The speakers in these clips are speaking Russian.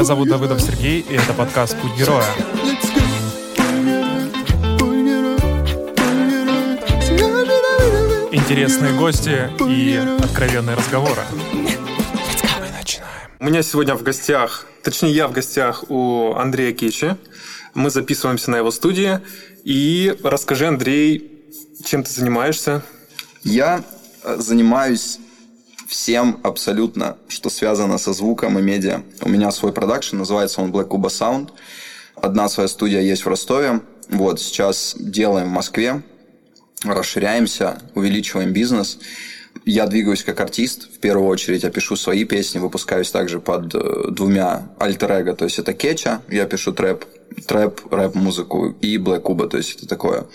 Меня зовут Давыдов Сергей, и это подкаст «Путь героя». Интересные гости и откровенные разговоры. У меня сегодня в гостях, точнее я в гостях у Андрея Кечи. Мы записываемся на его студии. И расскажи, Андрей, чем ты занимаешься? Я э, занимаюсь всем абсолютно, что связано со звуком и медиа. У меня свой продакшн, называется он Black Cuba Sound. Одна своя студия есть в Ростове. Вот, сейчас делаем в Москве, расширяемся, увеличиваем бизнес. Я двигаюсь как артист, в первую очередь я пишу свои песни, выпускаюсь также под э, двумя альтер то есть это Кетча, я пишу трэп, трэп, рэп-музыку и Black Cuba, то есть это такое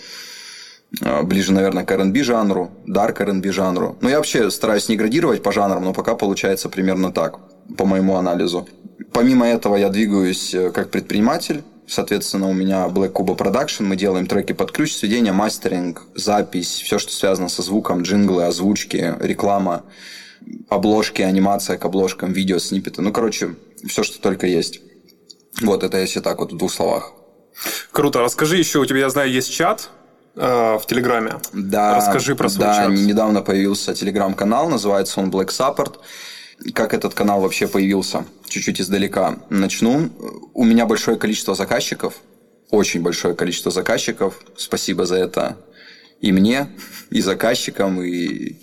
ближе, наверное, к R&B жанру, dark R&B жанру. Ну, я вообще стараюсь не градировать по жанрам, но пока получается примерно так, по моему анализу. Помимо этого, я двигаюсь э, как предприниматель, Соответственно, у меня Black Cuba Production, мы делаем треки под ключ, сведение, мастеринг, запись, все, что связано со звуком, джинглы, озвучки, реклама, обложки, анимация к обложкам, видео, сниппеты. Ну, короче, все, что только есть. Вот, это если так вот в двух словах. Круто. Расскажи еще, у тебя, я знаю, есть чат, в Телеграме. Да, Расскажи про свой да, чат. недавно появился Телеграм-канал, называется он Black Support. Как этот канал вообще появился? Чуть-чуть издалека начну. У меня большое количество заказчиков, очень большое количество заказчиков. Спасибо за это и мне, и заказчикам, и,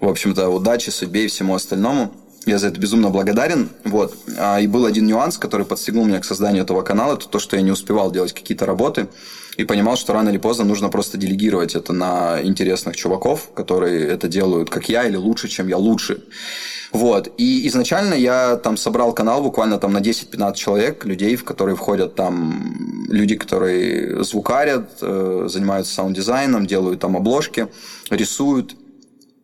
в общем-то, удачи, судьбе и всему остальному. Я за это безумно благодарен. Вот. А, и был один нюанс, который подстегнул меня к созданию этого канала. Это то, что я не успевал делать какие-то работы и понимал, что рано или поздно нужно просто делегировать это на интересных чуваков, которые это делают как я или лучше, чем я лучше. Вот. И изначально я там собрал канал буквально там на 10-15 человек, людей, в которые входят там люди, которые звукарят, э, занимаются саунд-дизайном, делают там обложки, рисуют,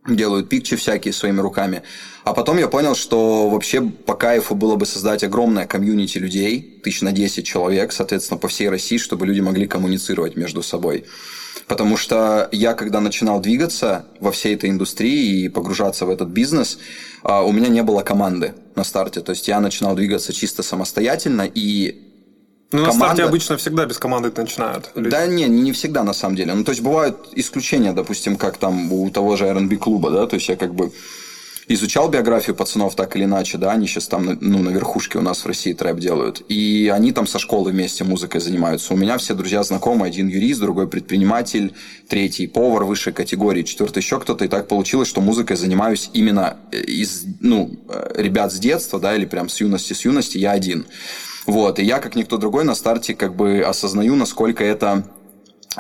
делают пикчи всякие своими руками. А потом я понял, что вообще по кайфу было бы создать огромное комьюнити людей, тысяч на 10 человек, соответственно, по всей России, чтобы люди могли коммуницировать между собой. Потому что я, когда начинал двигаться во всей этой индустрии и погружаться в этот бизнес, а, у меня не было команды на старте. То есть я начинал двигаться чисто самостоятельно, и ну, команда... на старте обычно всегда без команды начинают. Люди. Да, не, не всегда на самом деле. Ну, то есть бывают исключения, допустим, как там у того же R&B клуба, да, то есть я как бы изучал биографию пацанов так или иначе, да, они сейчас там ну, на верхушке у нас в России трэп делают, и они там со школы вместе музыкой занимаются. У меня все друзья знакомые, один юрист, другой предприниматель, третий повар высшей категории, четвертый еще кто-то, и так получилось, что музыкой занимаюсь именно из, ну, ребят с детства, да, или прям с юности, с юности, я один. Вот, и я, как никто другой, на старте как бы осознаю, насколько это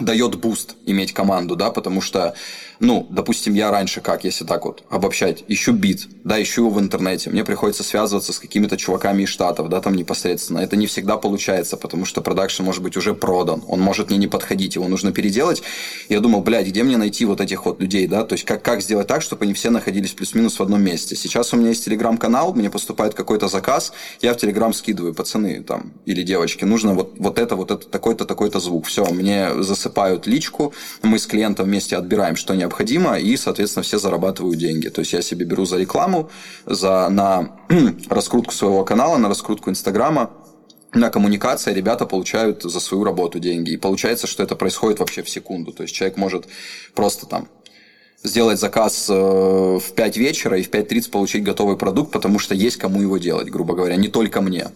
дает boost иметь команду, да, потому что ну, допустим, я раньше как, если так вот обобщать, ищу бит, да, ищу его в интернете, мне приходится связываться с какими-то чуваками из Штатов, да, там непосредственно. Это не всегда получается, потому что продакшн может быть уже продан, он может мне не подходить, его нужно переделать. Я думал, блядь, где мне найти вот этих вот людей, да, то есть как, как сделать так, чтобы они все находились плюс-минус в одном месте. Сейчас у меня есть телеграм-канал, мне поступает какой-то заказ, я в телеграм скидываю, пацаны там или девочки, нужно вот, вот это, вот это, такой-то, такой-то звук. Все, мне засыпают личку, мы с клиентом вместе отбираем, что необходимо необходимо, и, соответственно, все зарабатывают деньги. То есть я себе беру за рекламу, за, на раскрутку своего канала, на раскрутку Инстаграма, на коммуникации ребята получают за свою работу деньги. И получается, что это происходит вообще в секунду. То есть человек может просто там сделать заказ э, в 5 вечера и в 5.30 получить готовый продукт, потому что есть кому его делать, грубо говоря, не только мне.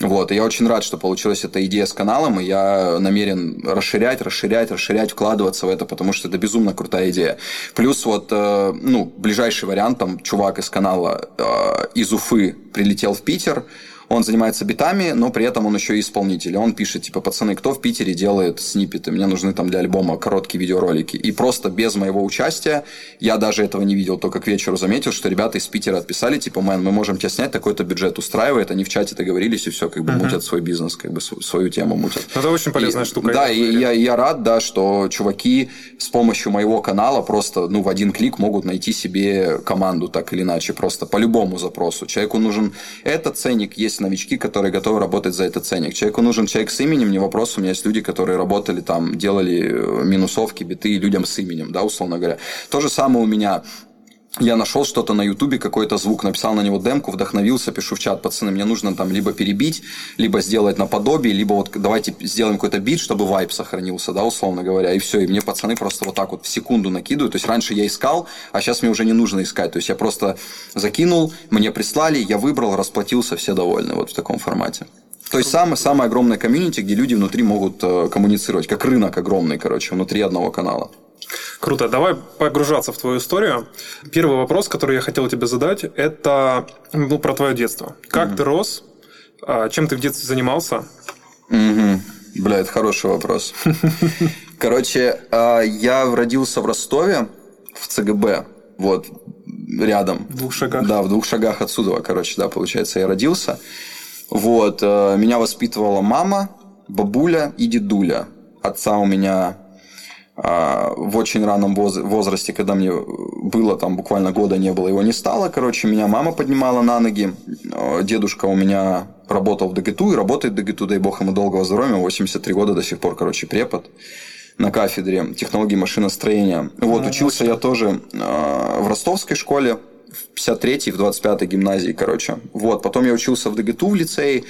Вот, и я очень рад, что получилась эта идея с каналом, и я намерен расширять, расширять, расширять, вкладываться в это, потому что это безумно крутая идея. Плюс вот, э, ну, ближайший вариант, там, чувак из канала э, из Уфы прилетел в Питер, он занимается битами, но при этом он еще и исполнитель. Он пишет, типа, пацаны, кто в Питере делает сниппеты? Мне нужны там для альбома короткие видеоролики. И просто без моего участия, я даже этого не видел, только к вечеру заметил, что ребята из Питера отписали, типа, мэн, мы можем тебя снять, такой-то бюджет устраивает. Они в чате договорились, и все, как бы uh-huh. мутят свой бизнес, как бы свою тему мутят. Это очень полезная и, штука. Да, и я, я рад, да, что чуваки с помощью моего канала просто, ну, в один клик могут найти себе команду так или иначе, просто по любому запросу. Человеку нужен этот ценник, есть новички, которые готовы работать за этот ценник. Человеку нужен человек с именем, не вопрос. У меня есть люди, которые работали там, делали э, минусовки, биты людям с именем, да, условно говоря. То же самое у меня я нашел что-то на Ютубе, какой-то звук, написал на него демку, вдохновился, пишу в чат, пацаны, мне нужно там либо перебить, либо сделать наподобие, либо вот давайте сделаем какой-то бит, чтобы вайп сохранился, да, условно говоря, и все, и мне пацаны просто вот так вот в секунду накидывают, то есть раньше я искал, а сейчас мне уже не нужно искать, то есть я просто закинул, мне прислали, я выбрал, расплатился, все довольны, вот в таком формате. То есть самое, самое огромное комьюнити, где люди внутри могут э, коммуницировать, как рынок огромный, короче, внутри одного канала. Круто. Давай погружаться в твою историю. Первый вопрос, который я хотел тебе задать, это ну, про твое детство. Как mm-hmm. ты рос? А, чем ты в детстве занимался? Угу. Бля, это хороший вопрос. Короче, а, я родился в Ростове, в ЦГБ, вот, рядом. В двух шагах. Да, в двух шагах отсюда, короче, да, получается, я родился. Вот, э, меня воспитывала мама, бабуля и дедуля. Отца у меня в очень ранном возрасте, когда мне было там буквально года не было, его не стало. Короче, меня мама поднимала на ноги. А, дедушка у меня работал в ДГТУ и работает в ДГТУ, дай бог ему долгого здоровья, 83 года до сих пор, короче, препод на кафедре технологии машиностроения. Вот, учился я тоже а, в ростовской школе, в 53-й, в 25-й гимназии, короче. Вот, потом я учился в ДГТУ в лицее, а,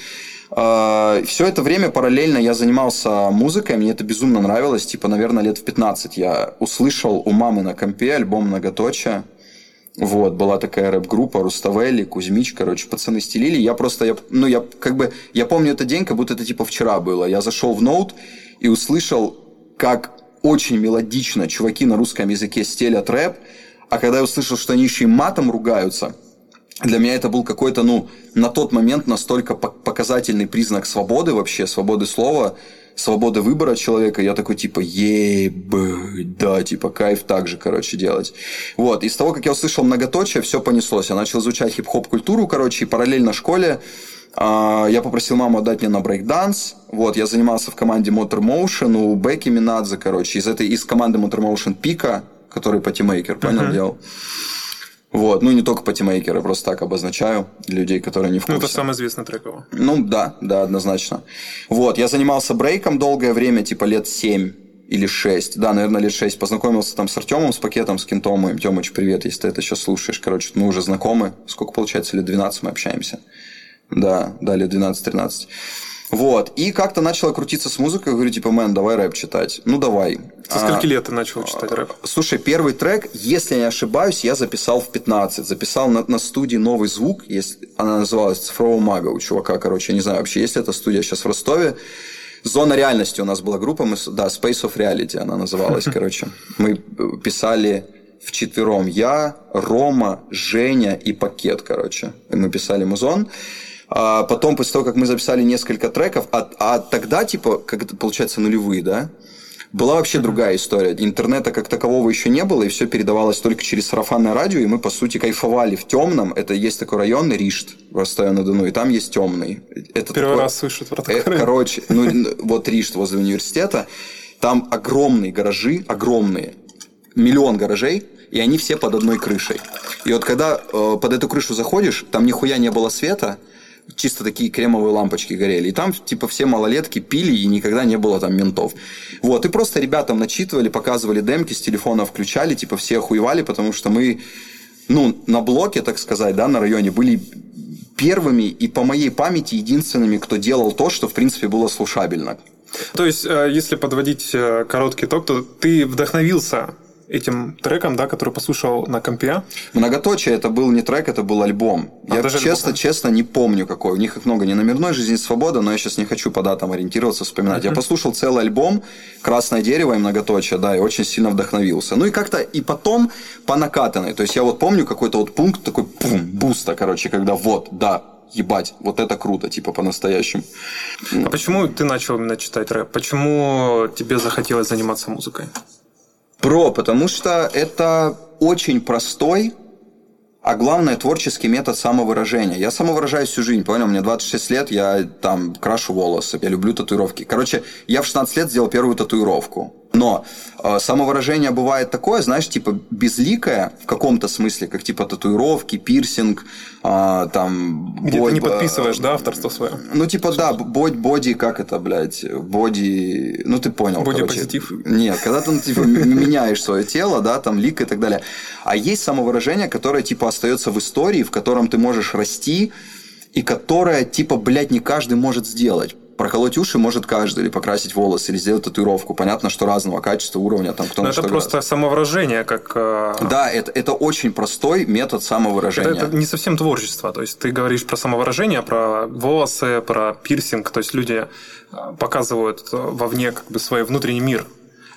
Все это время параллельно я занимался музыкой, мне это безумно нравилось. Типа, наверное, лет в 15 я услышал у мамы на компе альбом «Многоточие». Вот, была такая рэп-группа Руставели, Кузьмич, короче, пацаны стелили. Я просто, я, ну, я как бы, я помню этот день, как будто это типа вчера было. Я зашел в ноут и услышал, как очень мелодично чуваки на русском языке стелят рэп, а когда я услышал, что они еще и матом ругаются – для меня это был какой-то, ну, на тот момент настолько показательный признак свободы вообще, свободы слова, свободы выбора человека. Я такой, типа, еб, да, типа, кайф так же, короче, делать. Вот, из того, как я услышал многоточие, все понеслось. Я начал изучать хип-хоп культуру, короче, и параллельно школе а, я попросил маму отдать меня на брейкданс. Вот, я занимался в команде Motor Motion у Бекки Минадзе, короче, из этой, из команды Motor Motion Пика, который party maker, понял, uh-huh. делал. Вот, ну не только патимейкеры, просто так обозначаю для людей, которые не в курсе. Ну, это самый известный трек его. Ну, да, да, однозначно. Вот, я занимался брейком долгое время, типа лет 7 или 6, да, наверное, лет 6. Познакомился там с Артемом, с пакетом, с Кентом моим. Тёмыч, привет, если ты это сейчас слушаешь. Короче, мы уже знакомы. Сколько получается? Лет 12 мы общаемся. Да, да, лет 12-13. Вот. И как-то начала крутиться с музыкой. Говорю, типа, мэн, давай рэп читать. Ну, давай. Со скольки а, лет ты начал читать рэп? Слушай, первый трек, если я не ошибаюсь, я записал в 15. Записал на, на студии «Новый звук». Есть, она называлась «Цифрового мага» у чувака. Короче, не знаю вообще, есть ли эта студия сейчас в Ростове. Зона реальности у нас была группа, мы, да, Space of Reality она называлась, короче. Мы писали в четвером я, Рома, Женя и Пакет, короче. Мы писали музон. А потом, после того, как мы записали несколько треков, а, а тогда, типа, как это получается, нулевые, да? Была вообще другая история. Интернета как такового еще не было, и все передавалось только через сарафанное радио, и мы, по сути, кайфовали в темном. Это есть такой район, Ришт, в Ростове-на-Дону, и там есть темный. Это Первый такой... раз слышу про такой э, Короче, ну, вот Ришт возле университета, там огромные гаражи, огромные, миллион гаражей, и они все под одной крышей. И вот когда э, под эту крышу заходишь, там нихуя не было света, чисто такие кремовые лампочки горели. И там, типа, все малолетки пили, и никогда не было там ментов. Вот, и просто ребятам начитывали, показывали демки, с телефона включали, типа, все охуевали, потому что мы, ну, на блоке, так сказать, да, на районе были первыми и, по моей памяти, единственными, кто делал то, что, в принципе, было слушабельно. То есть, э, если подводить э, короткий итог, то ты вдохновился этим треком, да, который послушал на компе. Многоточие это был не трек, это был альбом. А, я честно, альбом. честно не помню какой. У них их много. Не номерной жизни свобода, но я сейчас не хочу по датам ориентироваться, вспоминать. Uh-huh. Я послушал целый альбом Красное дерево и многоточие, да, и очень сильно вдохновился. Ну и как-то и потом по накатанной. То есть я вот помню какой-то вот пункт такой пум, буста, короче, когда вот, да, ебать, вот это круто, типа по-настоящему. А почему ты начал именно читать рэп? Почему тебе захотелось заниматься музыкой? Про, потому что это очень простой, а главное, творческий метод самовыражения. Я самовыражаюсь всю жизнь, понял? Мне 26 лет, я там крашу волосы, я люблю татуировки. Короче, я в 16 лет сделал первую татуировку. Но э, самовыражение бывает такое, знаешь, типа безликое в каком-то смысле, как типа татуировки, пирсинг, э, там... Где бой, ты не подписываешь, да, авторство свое? Ну, типа, да, боди, боди, как это, блядь, боди... Ну, ты понял, Боди-позитив? Нет, когда ты, ну, типа, меняешь свое тело, да, там, лик и так далее. А есть самовыражение, которое, типа, остается в истории, в котором ты можешь расти, и которое, типа, блядь, не каждый может сделать проколоть уши может каждый, или покрасить волосы, или сделать татуировку. Понятно, что разного качества, уровня, там кто Но это просто гораздо. самовыражение, как... Э, да, это, это очень простой метод самовыражения. Это, это не совсем творчество. То есть, ты говоришь про самовыражение, про волосы, про пирсинг. То есть, люди э, показывают вовне как бы свой внутренний мир,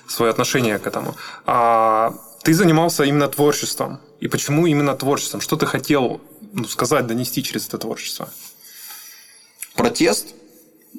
свое отношение к этому. А ты занимался именно творчеством. И почему именно творчеством? Что ты хотел ну, сказать, донести через это творчество? Протест –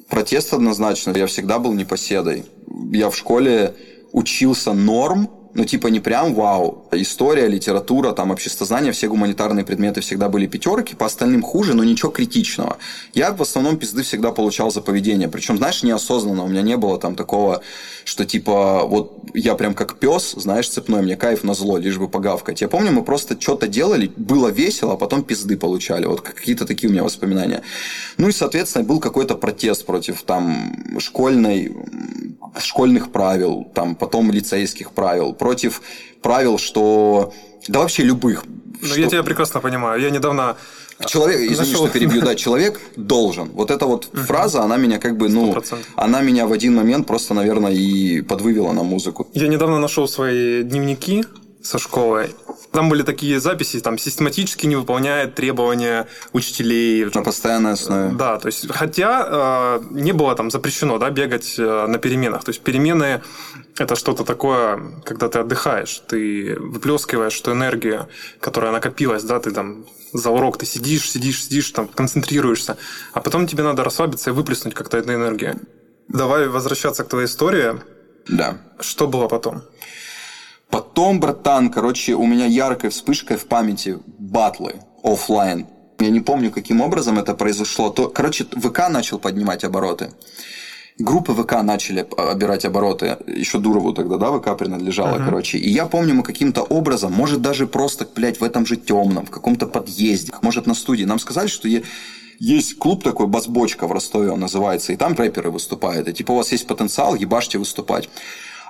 Протест однозначно. Я всегда был непоседой. Я в школе учился норм, ну, типа, не прям вау. История, литература, там, обществознание, все гуманитарные предметы всегда были пятерки, по остальным хуже, но ничего критичного. Я в основном пизды всегда получал за поведение. Причем, знаешь, неосознанно. У меня не было там такого, что, типа, вот я прям как пес, знаешь, цепной, мне кайф на зло, лишь бы погавкать. Я помню, мы просто что-то делали, было весело, а потом пизды получали. Вот какие-то такие у меня воспоминания. Ну и, соответственно, был какой-то протест против там школьной школьных правил, там, потом лицейских правил, против правил, что... Да вообще любых. Ну, что... я тебя прекрасно понимаю. Я недавно Человек, извини, Нашел. что перебью, да, человек должен. Вот эта вот угу. фраза, она меня как бы, ну, 100%. она меня в один момент просто, наверное, и подвывела на музыку. Я недавно нашел свои дневники со школы. Там были такие записи, там систематически не выполняет требования учителей. На постоянной основе. Да, то есть, хотя э, не было там запрещено, да, бегать э, на переменах. То есть, перемены это что-то такое, когда ты отдыхаешь, ты выплескиваешь эту энергию, которая накопилась, да, ты там за урок ты сидишь, сидишь, сидишь, там концентрируешься, а потом тебе надо расслабиться и выплеснуть как-то эту энергию. Давай возвращаться к твоей истории. Да. Что было потом? Потом, братан, короче, у меня яркой вспышкой в памяти батлы офлайн. Я не помню, каким образом это произошло. То, короче, ВК начал поднимать обороты. Группы ВК начали обирать обороты. Еще Дурову тогда, да, ВК принадлежала, uh-huh. короче. И я помню, мы каким-то образом, может, даже просто, блядь, в этом же темном, в каком-то подъезде, может, на студии, нам сказали, что есть клуб такой, Басбочка в Ростове он называется, и там рэперы выступают. И типа у вас есть потенциал, ебашьте выступать.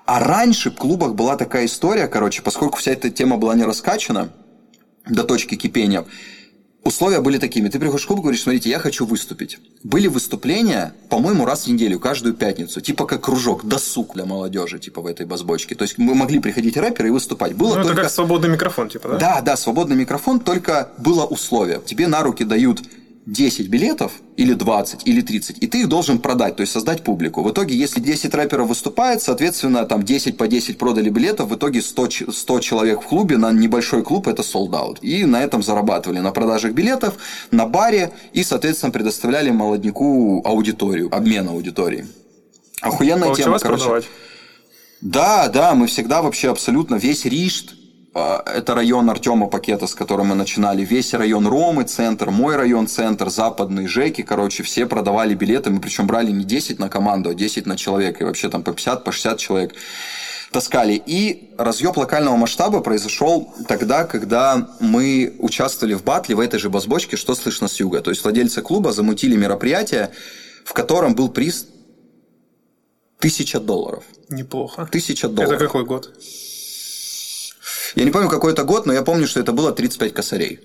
А раньше в клубах была такая история, короче, поскольку вся эта тема была не раскачана до точки кипения, условия были такими. Ты приходишь в клуб и говоришь, смотрите, я хочу выступить. Были выступления, по-моему, раз в неделю, каждую пятницу. Типа как кружок, досуг для молодежи, типа в этой базбочке. То есть мы могли приходить рэперы и выступать. Было ну, только... это как свободный микрофон, типа, да? Да, да, свободный микрофон, только было условие. Тебе на руки дают 10 билетов, или 20, или 30, и ты их должен продать, то есть создать публику. В итоге, если 10 рэперов выступает, соответственно, там 10 по 10 продали билетов, в итоге 100, 100 человек в клубе, на небольшой клуб это sold out. И на этом зарабатывали, на продажах билетов, на баре, и, соответственно, предоставляли молодняку аудиторию, обмен аудитории. Охуенная Получилось тема, короче. Продавать? Да, да, мы всегда вообще абсолютно весь Ришт, это район Артема Пакета, с которым мы начинали. Весь район Ромы, центр, мой район, центр, западные ЖЭКи, короче, все продавали билеты. Мы причем брали не 10 на команду, а 10 на человека. И вообще там по 50, по 60 человек таскали. И разъеб локального масштаба произошел тогда, когда мы участвовали в батле в этой же базбочке «Что слышно с юга?». То есть владельцы клуба замутили мероприятие, в котором был приз тысяча долларов. Неплохо. Тысяча долларов. Это какой год? Я не помню, какой это год, но я помню, что это было 35 косарей.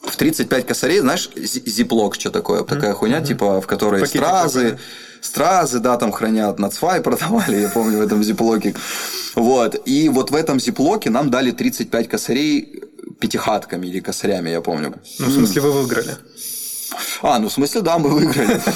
В 35 косарей, знаешь, зиплок, что такое? Такая хуйня, mm-hmm. типа, в которой Пакетик стразы, такой. стразы, да, там хранят, нацфай продавали, я помню, в этом зиплоке. Вот. И вот в этом зиплоке нам дали 35 косарей пятихатками или косарями, я помню. Ну, в смысле, вы выиграли? А, ну в смысле, да, мы выиграли.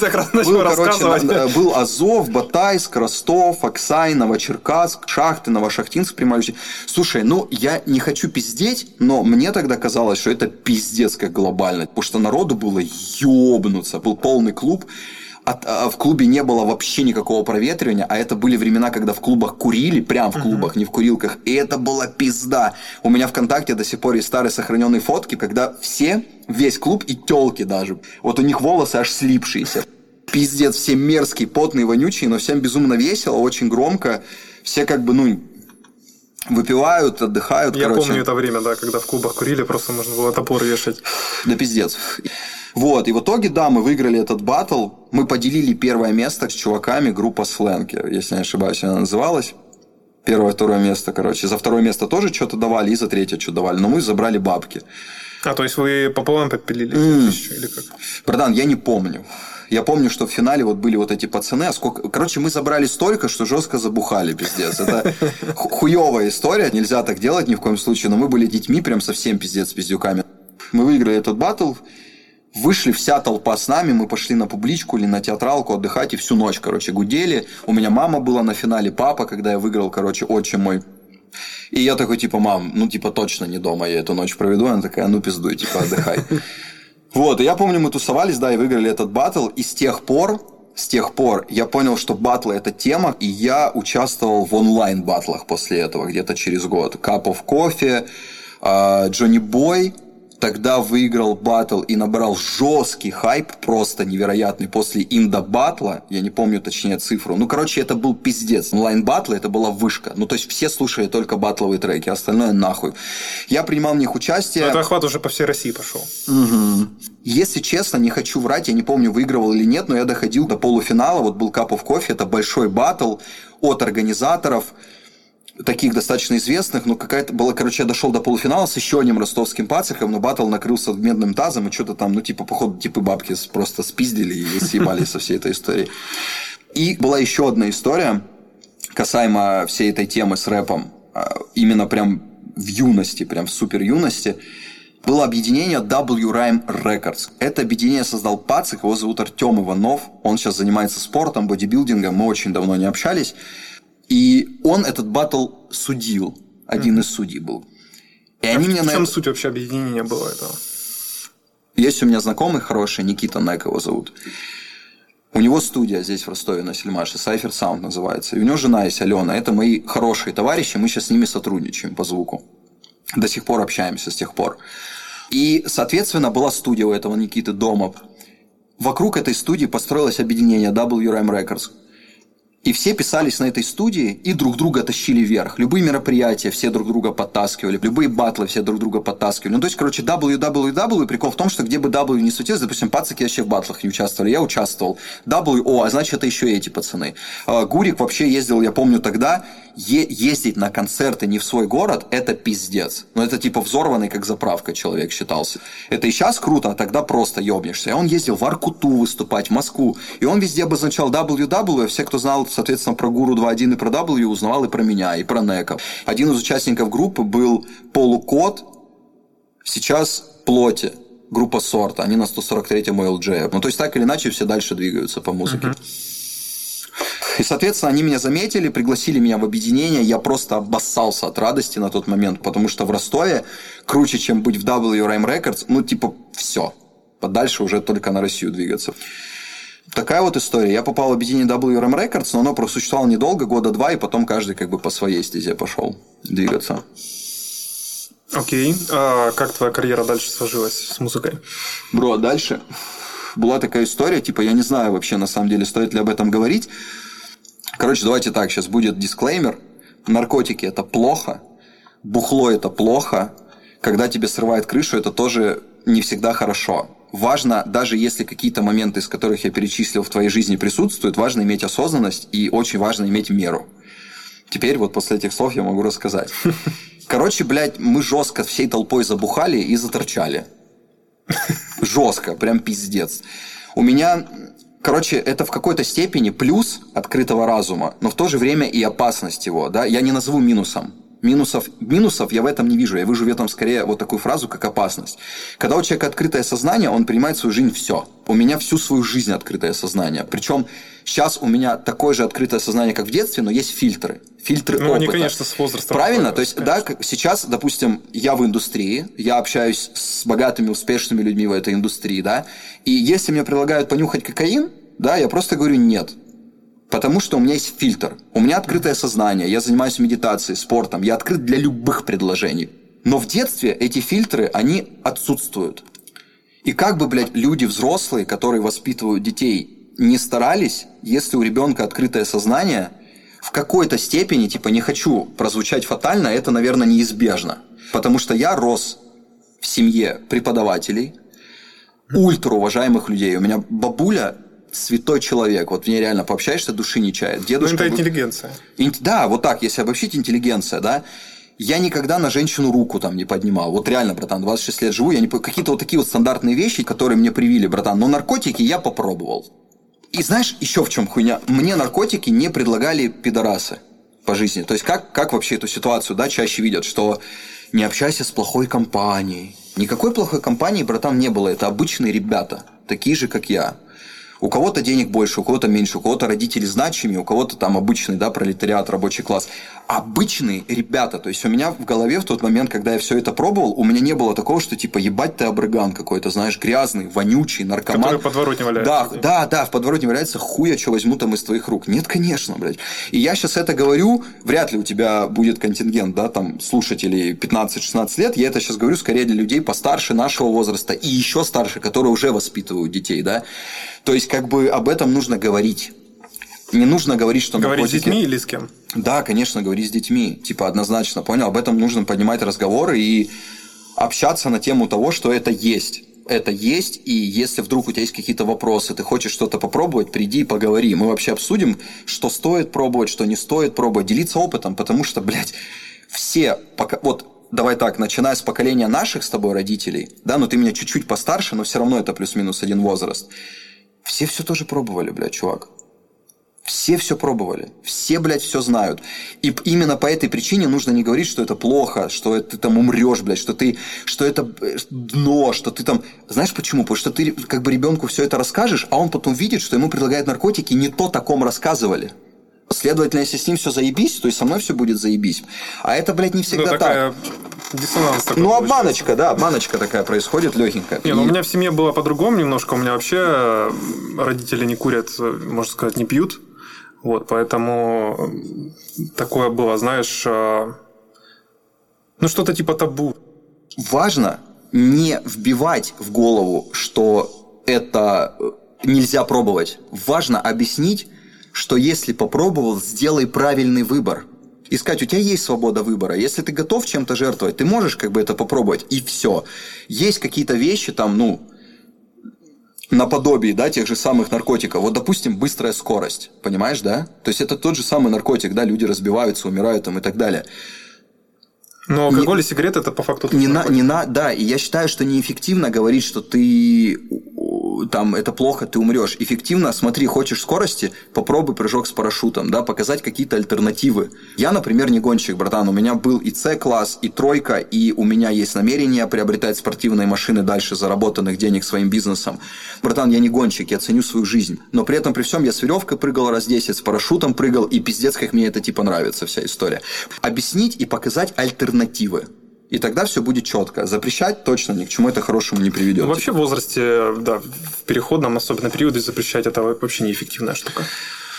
Так раз начал рассказывать. Был Азов, Батайск, Ростов, Оксай, Новочеркасск, Шахты, Новошахтинск, Приморье. Слушай, ну я не хочу пиздеть, но мне тогда казалось, что это пиздец как глобально. Потому что народу было ёбнуться. Был полный клуб от, а, в клубе не было вообще никакого проветривания, а это были времена, когда в клубах курили, прям в клубах, uh-huh. не в курилках, и это была пизда. У меня ВКонтакте до сих пор есть старые сохраненные фотки, когда все, весь клуб и телки даже, вот у них волосы аж слипшиеся. пиздец, все мерзкие, потные, вонючие, но всем безумно весело, очень громко. Все как бы, ну, выпивают, отдыхают. Я короче. помню это время, да, когда в клубах курили, просто можно было топор вешать. Да пиздец. Вот, и в итоге, да, мы выиграли этот батл. Мы поделили первое место с чуваками группа Сленки, если не ошибаюсь, она называлась. Первое, второе место, короче. За второе место тоже что-то давали, и за третье что-то давали. Но мы забрали бабки. А, то есть вы пополам подпилили mm. или как? Братан, я не помню. Я помню, что в финале вот были вот эти пацаны, а сколько... Короче, мы забрали столько, что жестко забухали, пиздец. Это хуевая история, нельзя так делать ни в коем случае, но мы были детьми прям совсем пиздец пиздюками. Мы выиграли этот батл, Вышли вся толпа с нами, мы пошли на публичку или на театралку отдыхать, и всю ночь, короче, гудели. У меня мама была на финале, папа, когда я выиграл, короче, отчим мой. И я такой, типа, мам, ну, типа, точно не дома я эту ночь проведу. Она такая, ну, пиздуй, типа, отдыхай. Вот, и я помню, мы тусовались, да, и выиграли этот батл, и с тех пор, с тех пор я понял, что батлы – это тема, и я участвовал в онлайн-батлах после этого, где-то через год. Cup of Coffee, Джонни Бой, тогда выиграл батл и набрал жесткий хайп, просто невероятный, после инда батла, я не помню точнее цифру, ну, короче, это был пиздец. Онлайн батлы это была вышка, ну, то есть все слушали только батловые треки, остальное нахуй. Я принимал в них участие. Но это охват уже по всей России пошел. Угу. Если честно, не хочу врать, я не помню, выигрывал или нет, но я доходил до полуфинала, вот был Cup of Coffee, это большой батл от организаторов, таких достаточно известных, но какая-то была, короче, я дошел до полуфинала с еще одним ростовским пациком, но батл накрылся медным тазом, и что-то там, ну, типа, походу, типы бабки просто спиздили и съебали со всей этой историей. И была еще одна история касаемо всей этой темы с рэпом, а, именно прям в юности, прям в супер юности, было объединение W-Rhyme Records. Это объединение создал пацик, его зовут Артем Иванов, он сейчас занимается спортом, бодибилдингом, мы очень давно не общались. И он этот батл судил. Один mm-hmm. из судей был. И а они в мне чем на... суть вообще объединения было этого? Есть у меня знакомый хороший, Никита Нек его зовут. У него студия здесь в Ростове на Сельмаше, Cypher Sound называется. И у него жена есть Алена. Это мои хорошие товарищи, мы сейчас с ними сотрудничаем по звуку. До сих пор общаемся с тех пор. И, соответственно, была студия у этого Никиты дома. Вокруг этой студии построилось объединение WRM Records. И все писались на этой студии и друг друга тащили вверх. Любые мероприятия все друг друга подтаскивали, любые батлы все друг друга подтаскивали. Ну, то есть, короче, WWW, прикол в том, что где бы W не светилось, допустим, пацаки вообще в батлах не участвовали, я участвовал. W, о, а значит, это еще эти пацаны. А, Гурик вообще ездил, я помню тогда, ездить на концерты не в свой город, это пиздец. Ну, это типа взорванный, как заправка человек считался. Это и сейчас круто, а тогда просто ебнешься. И он ездил в Аркуту выступать, в Москву. И он везде обозначал WW, а все, кто знал, соответственно, про Гуру 2.1 и про W, узнавал и про меня, и про Нека. Один из участников группы был Полукот, сейчас Плоти группа Сорт, они на 143-м LJ. Ну, то есть, так или иначе, все дальше двигаются по музыке. Uh-huh. И, соответственно, они меня заметили, пригласили меня в объединение. Я просто обоссался от радости на тот момент, потому что в Ростове круче, чем быть в WRM Records, ну, типа, все. Подальше уже только на Россию двигаться. Такая вот история. Я попал в объединение WRM Records, но оно просуществовало недолго, года два, и потом каждый как бы по своей стезе пошел двигаться. Окей. А как твоя карьера дальше сложилась с музыкой? Бро, дальше была такая история, типа, я не знаю вообще, на самом деле, стоит ли об этом говорить, Короче, давайте так, сейчас будет дисклеймер. Наркотики – это плохо, бухло – это плохо, когда тебе срывает крышу, это тоже не всегда хорошо. Важно, даже если какие-то моменты, из которых я перечислил в твоей жизни присутствуют, важно иметь осознанность и очень важно иметь меру. Теперь вот после этих слов я могу рассказать. Короче, блядь, мы жестко всей толпой забухали и заторчали. Жестко, прям пиздец. У меня Короче, это в какой-то степени плюс открытого разума, но в то же время и опасность его. Да? Я не назову минусом. Минусов, минусов я в этом не вижу. Я вижу в этом скорее вот такую фразу, как опасность. Когда у человека открытое сознание, он принимает свою жизнь все. У меня всю свою жизнь открытое сознание. Причем сейчас у меня такое же открытое сознание, как в детстве, но есть фильтры. Фильтры ну, опыта. они, конечно, с возрастом. Правильно? То есть, конечно. да, сейчас, допустим, я в индустрии, я общаюсь с богатыми, успешными людьми в этой индустрии, да, и если мне предлагают понюхать кокаин, да, я просто говорю нет. Потому что у меня есть фильтр. У меня открытое сознание, я занимаюсь медитацией, спортом, я открыт для любых предложений. Но в детстве эти фильтры, они отсутствуют. И как бы, блядь, люди взрослые, которые воспитывают детей, не старались, если у ребенка открытое сознание, в какой-то степени, типа, не хочу прозвучать фатально, это, наверное, неизбежно. Потому что я рос в семье преподавателей, ультра уважаемых людей. У меня бабуля святой человек. Вот в ней реально пообщаешься, души не чает. Дедушка... Ну, это интеллигенция. Да, вот так, если обобщить интеллигенция, да. Я никогда на женщину руку там не поднимал. Вот реально, братан, 26 лет живу, я не какие-то вот такие вот стандартные вещи, которые мне привили, братан. Но наркотики я попробовал. И знаешь, еще в чем хуйня? Мне наркотики не предлагали пидорасы по жизни. То есть, как, как вообще эту ситуацию, да, чаще видят, что не общайся с плохой компанией. Никакой плохой компании, братан, не было. Это обычные ребята, такие же, как я. У кого-то денег больше, у кого-то меньше, у кого-то родители значимые, у кого-то там обычный, да, пролетариат, рабочий класс. Обычные ребята. То есть у меня в голове в тот момент, когда я все это пробовал, у меня не было такого, что типа ебать ты обрыган какой-то, знаешь, грязный, вонючий, наркоман. Который в подворотне валяется. Да, да, да, в подворотне валяется, хуя, что возьму там из твоих рук. Нет, конечно, блядь. И я сейчас это говорю, вряд ли у тебя будет контингент, да, там, слушателей 15-16 лет. Я это сейчас говорю скорее для людей постарше нашего возраста и еще старше, которые уже воспитывают детей, да. То есть, как бы об этом нужно говорить. Не нужно говорить, что Говорить наркотики... с детьми или с кем? Да, конечно, говорить с детьми. Типа, однозначно, понял? Об этом нужно поднимать разговоры и общаться на тему того, что это есть. Это есть, и если вдруг у тебя есть какие-то вопросы, ты хочешь что-то попробовать, приди и поговори. Мы вообще обсудим, что стоит пробовать, что не стоит пробовать, делиться опытом, потому что, блядь, все, пока, вот давай так, начиная с поколения наших с тобой родителей, да, ну ты меня чуть-чуть постарше, но все равно это плюс-минус один возраст. Все все тоже пробовали, блядь, чувак. Все все пробовали. Все, блядь, все знают. И именно по этой причине нужно не говорить, что это плохо, что ты там умрешь, блядь, что ты, что это э, дно, что ты там... Знаешь почему? Потому что ты как бы ребенку все это расскажешь, а он потом видит, что ему предлагают наркотики, не то таком рассказывали. Следовательно, если с ним все заебись, то и со мной все будет заебись. А это, блядь, не всегда ну, такая так. Диссонанс такой ну, обманочка, да, обманочка такая происходит легенькая. Не, ну, и... ну у меня в семье было по-другому немножко. У меня вообще родители не курят, можно сказать, не пьют. Вот, поэтому такое было, знаешь, а, ну что-то типа табу. Важно не вбивать в голову, что это э, нельзя пробовать. Важно объяснить, что если попробовал, сделай правильный выбор. Искать, у тебя есть свобода выбора. Если ты готов чем-то жертвовать, ты можешь как бы это попробовать, и все. Есть какие-то вещи там, ну, наподобие, да, тех же самых наркотиков. Вот, допустим, быстрая скорость, понимаешь, да? То есть это тот же самый наркотик, да, люди разбиваются, умирают там и так далее. Но алкоголь не, и сигареты это по факту не на, не на, да, и я считаю, что неэффективно говорить, что ты там это плохо, ты умрешь. Эффективно, смотри, хочешь скорости, попробуй прыжок с парашютом, да, показать какие-то альтернативы. Я, например, не гонщик, братан, у меня был и С-класс, и тройка, и у меня есть намерение приобретать спортивные машины дальше заработанных денег своим бизнесом. Братан, я не гонщик, я ценю свою жизнь. Но при этом, при всем, я с веревкой прыгал раз 10, с парашютом прыгал, и пиздец, как мне это типа нравится, вся история. Объяснить и показать альтернативы. И тогда все будет четко. Запрещать точно ни к чему это хорошему не приведет. Ну, вообще в возрасте, да, в переходном особенно периоде запрещать это вообще неэффективная штука.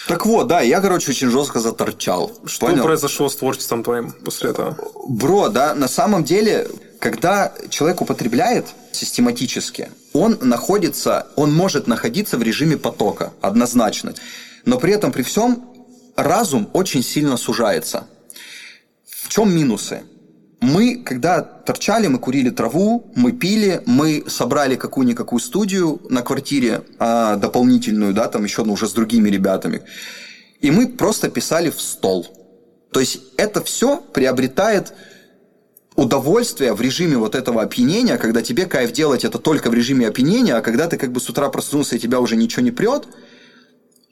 Так вот, да, я, короче, очень жестко заторчал. Что Понял? произошло с творчеством твоим после этого? Бро, да, на самом деле, когда человек употребляет систематически, он находится, он может находиться в режиме потока, однозначно. Но при этом, при всем, разум очень сильно сужается. В чем минусы? Мы, когда торчали, мы курили траву, мы пили, мы собрали какую-никакую студию на квартире а, дополнительную, да, там еще ну, уже с другими ребятами. И мы просто писали в стол. То есть это все приобретает удовольствие в режиме вот этого опьянения, когда тебе кайф делать это только в режиме опьянения, а когда ты как бы с утра проснулся и тебя уже ничего не прет,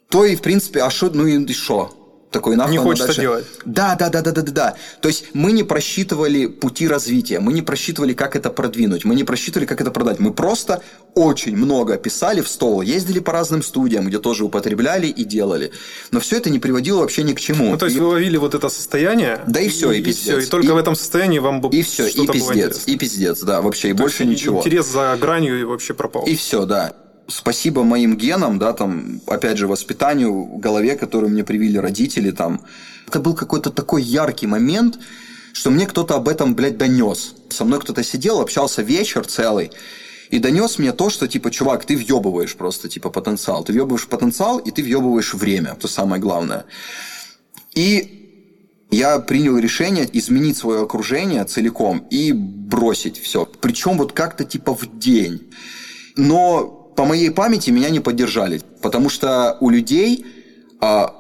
то и в принципе, а что, ну и что? Такой нахуй. Не хочется дальше... делать. Да, да, да, да, да, да, да. То есть мы не просчитывали пути развития, мы не просчитывали, как это продвинуть, мы не просчитывали, как это продать. Мы просто очень много писали в стол, ездили по разным студиям, где тоже употребляли и делали. Но все это не приводило вообще ни к чему. Ну, то есть и... вы ловили вот это состояние. Да и все, и, и пиздец. Все, и только и... в этом состоянии вам бы И все, и пиздец, и пиздец, да, вообще, и то больше ничего. Интерес за гранью и вообще пропал. И все, да спасибо моим генам, да, там, опять же, воспитанию в голове, которую мне привили родители, там, это был какой-то такой яркий момент, что мне кто-то об этом, блядь, донес. Со мной кто-то сидел, общался вечер целый, и донес мне то, что, типа, чувак, ты въебываешь просто, типа, потенциал. Ты въебываешь потенциал, и ты въебываешь время. Это самое главное. И я принял решение изменить свое окружение целиком и бросить все. Причем вот как-то типа в день. Но по моей памяти меня не поддержали, потому что у людей а,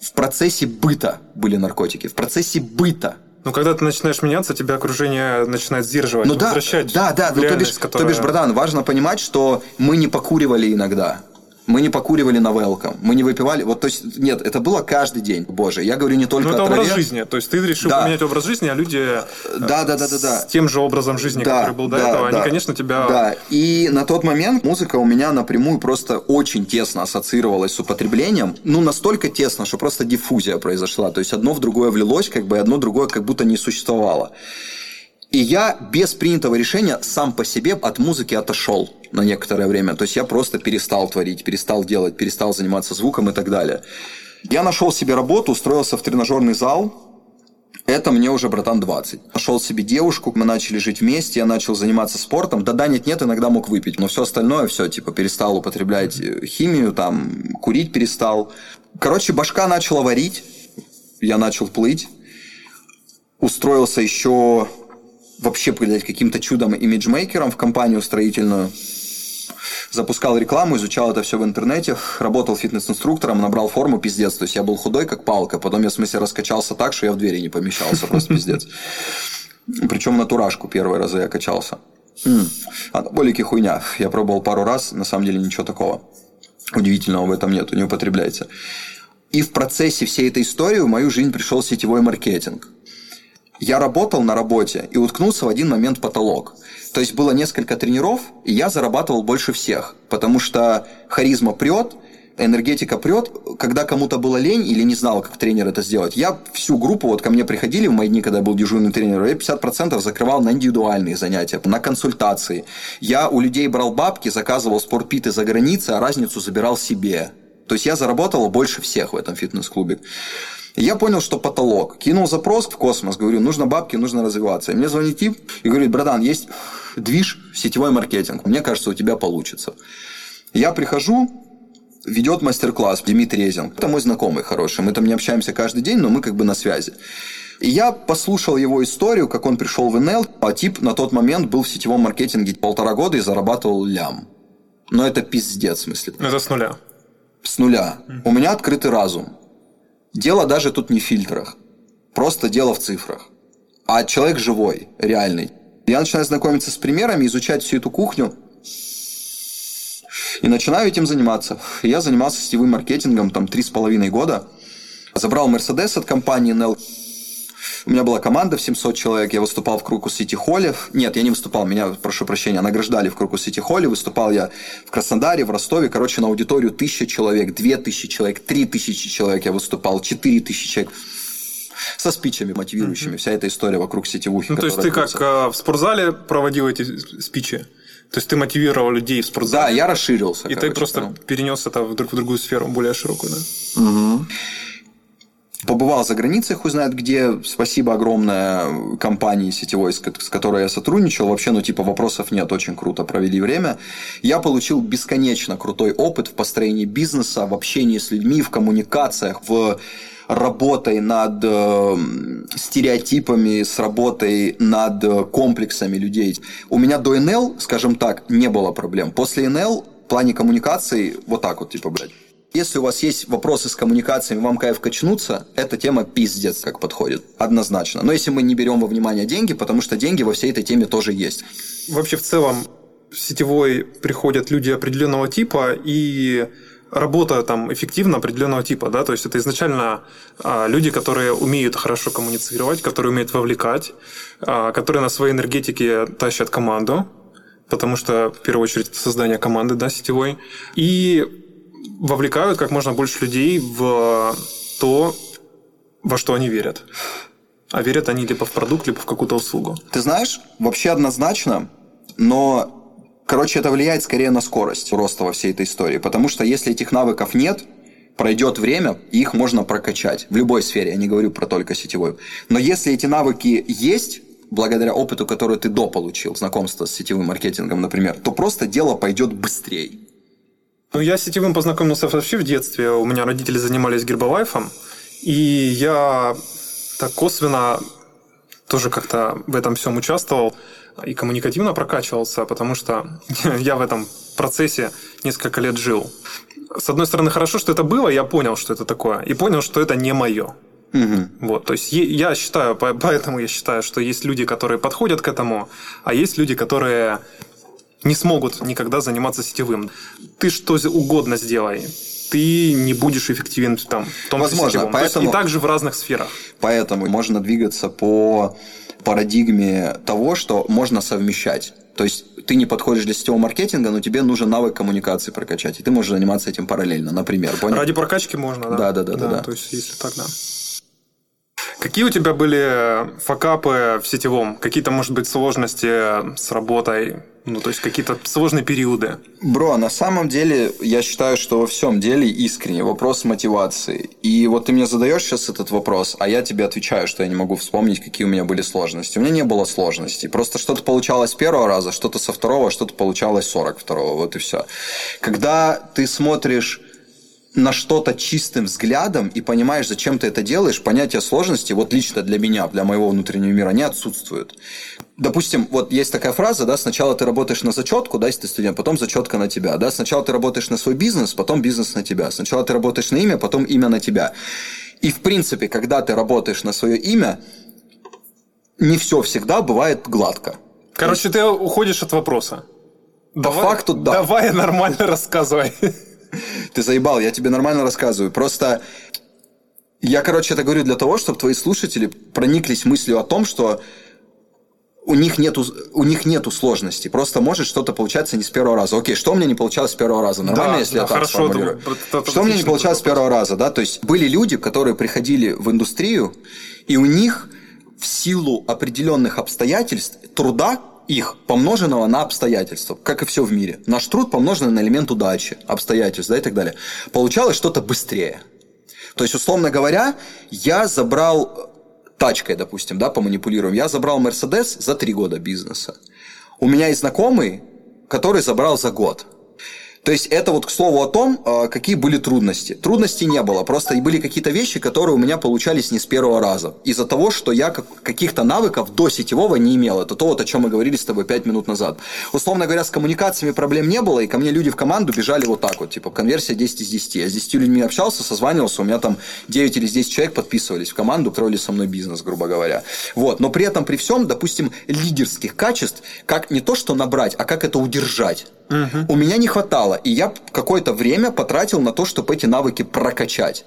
в процессе быта были наркотики, в процессе быта. Ну, когда ты начинаешь меняться, тебя окружение начинает сдерживать, ну, да, возвращать да, да, ну, то бишь, которая... то бишь, братан, важно понимать, что мы не покуривали иногда. Мы не покуривали на велком, мы не выпивали. Вот, то есть, нет, это было каждый день. Боже, я говорю не только Но это о траве. образ жизни. То есть, ты решил да. поменять образ жизни, а люди э, да, да, да, да, да. с тем же образом жизни, да, который был до да, этого, да. они, конечно, тебя... Да, и на тот момент музыка у меня напрямую просто очень тесно ассоциировалась с употреблением. Ну, настолько тесно, что просто диффузия произошла. То есть, одно в другое влилось, как бы одно другое как будто не существовало. И я без принятого решения сам по себе от музыки отошел на некоторое время. То есть я просто перестал творить, перестал делать, перестал заниматься звуком и так далее. Я нашел себе работу, устроился в тренажерный зал. Это мне уже, братан, 20. Нашел себе девушку, мы начали жить вместе, я начал заниматься спортом. Да, да, нет, нет, иногда мог выпить. Но все остальное, все, типа, перестал употреблять э, химию, там, курить перестал. Короче, башка начала варить, я начал плыть. Устроился еще вообще, блядь, каким-то чудом имиджмейкером в компанию строительную. Запускал рекламу, изучал это все в интернете, работал фитнес-инструктором, набрал форму, пиздец. То есть я был худой, как палка. Потом я, в смысле, раскачался так, что я в двери не помещался, просто пиздец. Причем на туражку первые разы я качался. Анаболики хуйня. Я пробовал пару раз, на самом деле ничего такого удивительного в этом нету, не употребляйте. И в процессе всей этой истории в мою жизнь пришел сетевой маркетинг. Я работал на работе и уткнулся в один момент в потолок. То есть было несколько тренеров, и я зарабатывал больше всех, потому что харизма прет, энергетика прет, когда кому-то было лень или не знал, как тренер это сделать, я всю группу, вот ко мне приходили в мои дни, когда я был дежурный тренер, я 50% закрывал на индивидуальные занятия, на консультации. Я у людей брал бабки, заказывал спортпиты за границей, а разницу забирал себе. То есть я заработал больше всех в этом фитнес-клубе я понял, что потолок. Кинул запрос в космос, говорю, нужно бабки, нужно развиваться. И мне звонит тип и говорит, братан, есть движ, сетевой маркетинг. Мне кажется, у тебя получится. Я прихожу, ведет мастер-класс Дмитрий Резин. Это мой знакомый хороший. Мы там не общаемся каждый день, но мы как бы на связи. И я послушал его историю, как он пришел в НЛ, а тип на тот момент был в сетевом маркетинге полтора года и зарабатывал лям. Но это пиздец, в смысле. Это с нуля. С нуля. Mm-hmm. У меня открытый разум. Дело даже тут не в фильтрах. Просто дело в цифрах. А человек живой, реальный. Я начинаю знакомиться с примерами, изучать всю эту кухню. И начинаю этим заниматься. Я занимался сетевым маркетингом там три с половиной года. Забрал Мерседес от компании Nel. У меня была команда в 700 человек, я выступал в Крокус Сити Холле. Нет, я не выступал, меня, прошу прощения, награждали в Крокус Сити Холле. Выступал я в Краснодаре, в Ростове. Короче, на аудиторию 1000 человек, 2000 человек, 3000 человек я выступал, 4000 человек со спичами мотивирующими. Вся эта история вокруг сетевухи. Ну, то есть ты как а, в спортзале проводил эти спичи? То есть ты мотивировал людей в спортзале? Да, я расширился. И короче, ты просто там. перенес это в, в другую сферу, более широкую, да? Угу. Побывал за границей, хуй знает где. Спасибо огромное компании сетевой, с которой я сотрудничал. Вообще, ну, типа, вопросов нет. Очень круто провели время. Я получил бесконечно крутой опыт в построении бизнеса, в общении с людьми, в коммуникациях, в работой над э, стереотипами, с работой над комплексами людей. У меня до НЛ, скажем так, не было проблем. После НЛ в плане коммуникации вот так вот, типа, блядь. Если у вас есть вопросы с коммуникациями, вам кайф качнуться, эта тема пиздец как подходит. Однозначно. Но если мы не берем во внимание деньги, потому что деньги во всей этой теме тоже есть. Вообще в целом в сетевой приходят люди определенного типа и работа там эффективно определенного типа, да, то есть это изначально а, люди, которые умеют хорошо коммуницировать, которые умеют вовлекать, а, которые на своей энергетике тащат команду, потому что в первую очередь это создание команды, да, сетевой, и вовлекают как можно больше людей в то, во что они верят. А верят они либо в продукт, либо в какую-то услугу. Ты знаешь, вообще однозначно, но Короче, это влияет скорее на скорость роста во всей этой истории. Потому что если этих навыков нет, пройдет время, и их можно прокачать. В любой сфере, я не говорю про только сетевую. Но если эти навыки есть, благодаря опыту, который ты до получил, знакомство с сетевым маркетингом, например, то просто дело пойдет быстрее. Ну, я с сетевым познакомился вообще в детстве. У меня родители занимались гербовайфом. И я так косвенно тоже как-то в этом всем участвовал и коммуникативно прокачивался, потому что я в этом процессе несколько лет жил. С одной стороны, хорошо, что это было, я понял, что это такое, и понял, что это не мое. Угу. Вот, то есть я считаю, поэтому я считаю, что есть люди, которые подходят к этому, а есть люди, которые не смогут никогда заниматься сетевым. Ты что угодно сделай, ты не будешь эффективен там, в том Возможно, сетевом. поэтому, и также в разных сферах. Поэтому можно двигаться по парадигме того, что можно совмещать. То есть ты не подходишь для сетевого маркетинга, но тебе нужен навык коммуникации прокачать, и ты можешь заниматься этим параллельно, например. Понял? Ради прокачки можно, да? Да, да, да, да. да. То есть если так, да. Какие у тебя были факапы в сетевом? Какие-то, может быть, сложности с работой? Ну, то есть какие-то сложные периоды? Бро, на самом деле, я считаю, что во всем деле искренне вопрос мотивации. И вот ты мне задаешь сейчас этот вопрос, а я тебе отвечаю, что я не могу вспомнить, какие у меня были сложности. У меня не было сложностей. Просто что-то получалось с первого раза, что-то со второго, что-то получалось с 42-го. Вот и все. Когда ты смотришь на что-то чистым взглядом и понимаешь, зачем ты это делаешь, понятие сложности, вот лично для меня, для моего внутреннего мира, не отсутствует. Допустим, вот есть такая фраза, да, сначала ты работаешь на зачетку, да, если ты студент, потом зачетка на тебя, да, сначала ты работаешь на свой бизнес, потом бизнес на тебя, сначала ты работаешь на имя, потом имя на тебя. И, в принципе, когда ты работаешь на свое имя, не все всегда бывает гладко. Короче, ты уходишь от вопроса. По давай, факту, да. Давай нормально рассказывай. Ты заебал, я тебе нормально рассказываю. Просто я, короче, это говорю для того, чтобы твои слушатели прониклись мыслью о том, что у них нету, у них нету сложностей. Просто может что-то получаться не с первого раза. Окей, что у меня не получалось с первого раза? Нормально, да, если да, я так хорошо, сформулирую? Это, это, что у меня не получалось с первого раза? Да? То есть были люди, которые приходили в индустрию, и у них в силу определенных обстоятельств труда их, помноженного на обстоятельства, как и все в мире. Наш труд помноженный на элемент удачи, обстоятельств, да, и так далее. Получалось что-то быстрее. То есть, условно говоря, я забрал тачкой, допустим, да, поманипулируем, я забрал Мерседес за три года бизнеса. У меня есть знакомый, который забрал за год. То есть это вот к слову о том, а, какие были трудности. Трудностей не было, просто были какие-то вещи, которые у меня получались не с первого раза. Из-за того, что я каких-то навыков до сетевого не имел. Это то, вот, о чем мы говорили с тобой 5 минут назад. Условно говоря, с коммуникациями проблем не было, и ко мне люди в команду бежали вот так вот, типа конверсия 10 из 10. Я с 10 людьми общался, созванивался, у меня там 9 или 10 человек подписывались в команду, строили со мной бизнес, грубо говоря. Вот. Но при этом, при всем, допустим, лидерских качеств, как не то, что набрать, а как это удержать. Угу. У меня не хватало, и я какое-то время потратил на то, чтобы эти навыки прокачать.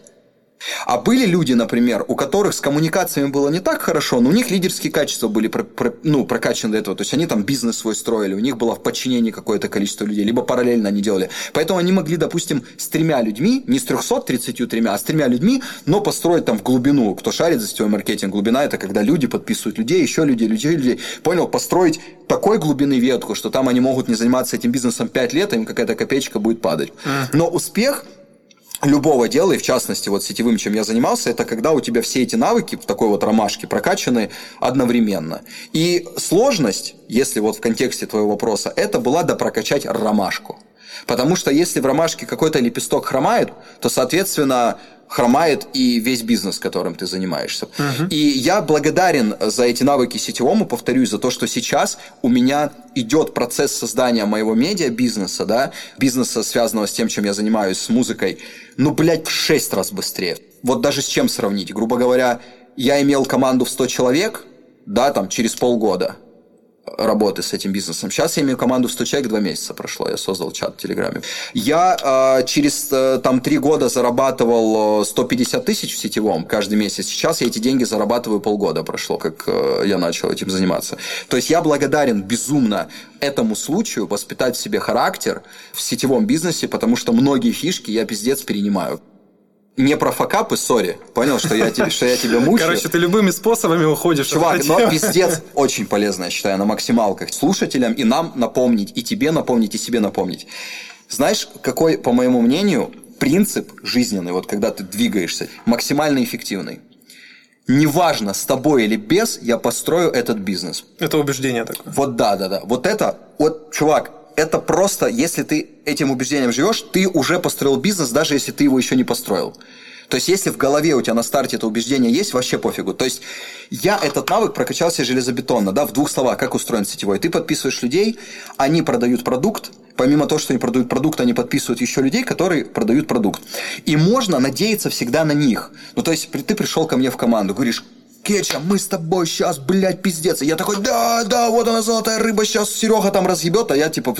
А были люди, например, у которых с коммуникациями было не так хорошо, но у них лидерские качества были про, про, ну, прокачаны до этого. То есть они там бизнес свой строили, у них было в подчинении какое-то количество людей, либо параллельно они делали. Поэтому они могли, допустим, с тремя людьми, не с 333, а с тремя людьми, но построить там в глубину. Кто шарит за сетевой маркетинг, глубина это когда люди подписывают людей, еще людей, людей, людей. Понял, построить такой глубины ветку, что там они могут не заниматься этим бизнесом 5 лет, а им какая-то копеечка будет падать. Но успех любого дела, и в частности вот сетевым, чем я занимался, это когда у тебя все эти навыки в такой вот ромашке прокачаны одновременно. И сложность, если вот в контексте твоего вопроса, это была допрокачать ромашку. Потому что если в ромашке какой-то лепесток хромает, то, соответственно, хромает и весь бизнес, которым ты занимаешься. Uh-huh. И я благодарен за эти навыки сетевому, повторюсь, за то, что сейчас у меня идет процесс создания моего медиа-бизнеса, да, бизнеса, связанного с тем, чем я занимаюсь, с музыкой, ну, блядь, в 6 раз быстрее. Вот даже с чем сравнить? Грубо говоря, я имел команду в 100 человек, да, там, через полгода – работы с этим бизнесом. Сейчас я имею команду в 100 человек, два месяца прошло, я создал чат в Телеграме. Я э, через э, там три года зарабатывал 150 тысяч в сетевом каждый месяц. Сейчас я эти деньги зарабатываю полгода прошло, как э, я начал этим заниматься. То есть я благодарен безумно этому случаю воспитать в себе характер в сетевом бизнесе, потому что многие фишки я пиздец перенимаю не про факапы, сори. Понял, что я, тебе, что я тебя мучаю. Короче, ты любыми способами уходишь. Чувак, но пиздец очень полезно, я считаю, на максималках. Слушателям и нам напомнить, и тебе напомнить, и себе напомнить. Знаешь, какой, по моему мнению, принцип жизненный, вот когда ты двигаешься, максимально эффективный? неважно, с тобой или без, я построю этот бизнес. Это убеждение такое. Вот да, да, да. Вот это, вот, чувак, это просто, если ты этим убеждением живешь, ты уже построил бизнес, даже если ты его еще не построил. То есть, если в голове у тебя на старте это убеждение есть, вообще пофигу. То есть, я этот навык прокачал себе железобетонно, да, в двух словах, как устроен сетевой. Ты подписываешь людей, они продают продукт, помимо того, что они продают продукт, они подписывают еще людей, которые продают продукт. И можно надеяться всегда на них. Ну, то есть, ты пришел ко мне в команду, говоришь, Кеча, мы с тобой сейчас, блядь, пиздец. И я такой, да, да, вот она золотая рыба, сейчас Серега там разъебет, а я типа...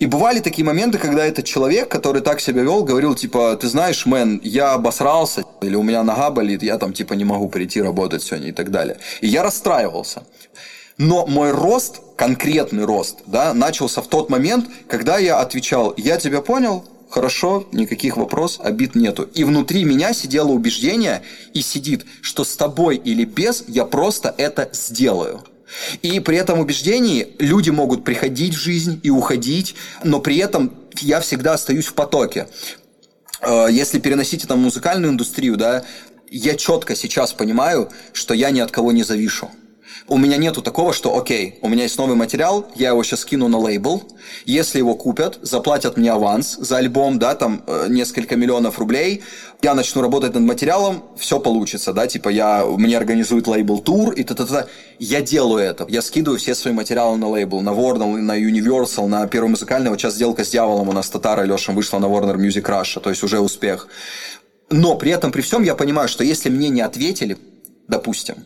И бывали такие моменты, когда этот человек, который так себя вел, говорил, типа, ты знаешь, мэн, я обосрался, или у меня нога болит, я там, типа, не могу прийти работать сегодня и так далее. И я расстраивался. Но мой рост, конкретный рост, да, начался в тот момент, когда я отвечал, я тебя понял, хорошо, никаких вопросов, обид нету. И внутри меня сидело убеждение и сидит, что с тобой или без я просто это сделаю. И при этом убеждении люди могут приходить в жизнь и уходить, но при этом я всегда остаюсь в потоке. Э, если переносить это в музыкальную индустрию, да, я четко сейчас понимаю, что я ни от кого не завишу у меня нету такого, что окей, у меня есть новый материал, я его сейчас кину на лейбл, если его купят, заплатят мне аванс за альбом, да, там э, несколько миллионов рублей, я начну работать над материалом, все получится, да, типа я, мне организуют лейбл-тур и т-т-т. Я делаю это, я скидываю все свои материалы на лейбл, на Warner, на Universal, на Первый музыкальный, вот сейчас сделка с Дьяволом у нас Татара Лешем вышла на Warner Music Russia, то есть уже успех. Но при этом, при всем, я понимаю, что если мне не ответили, допустим,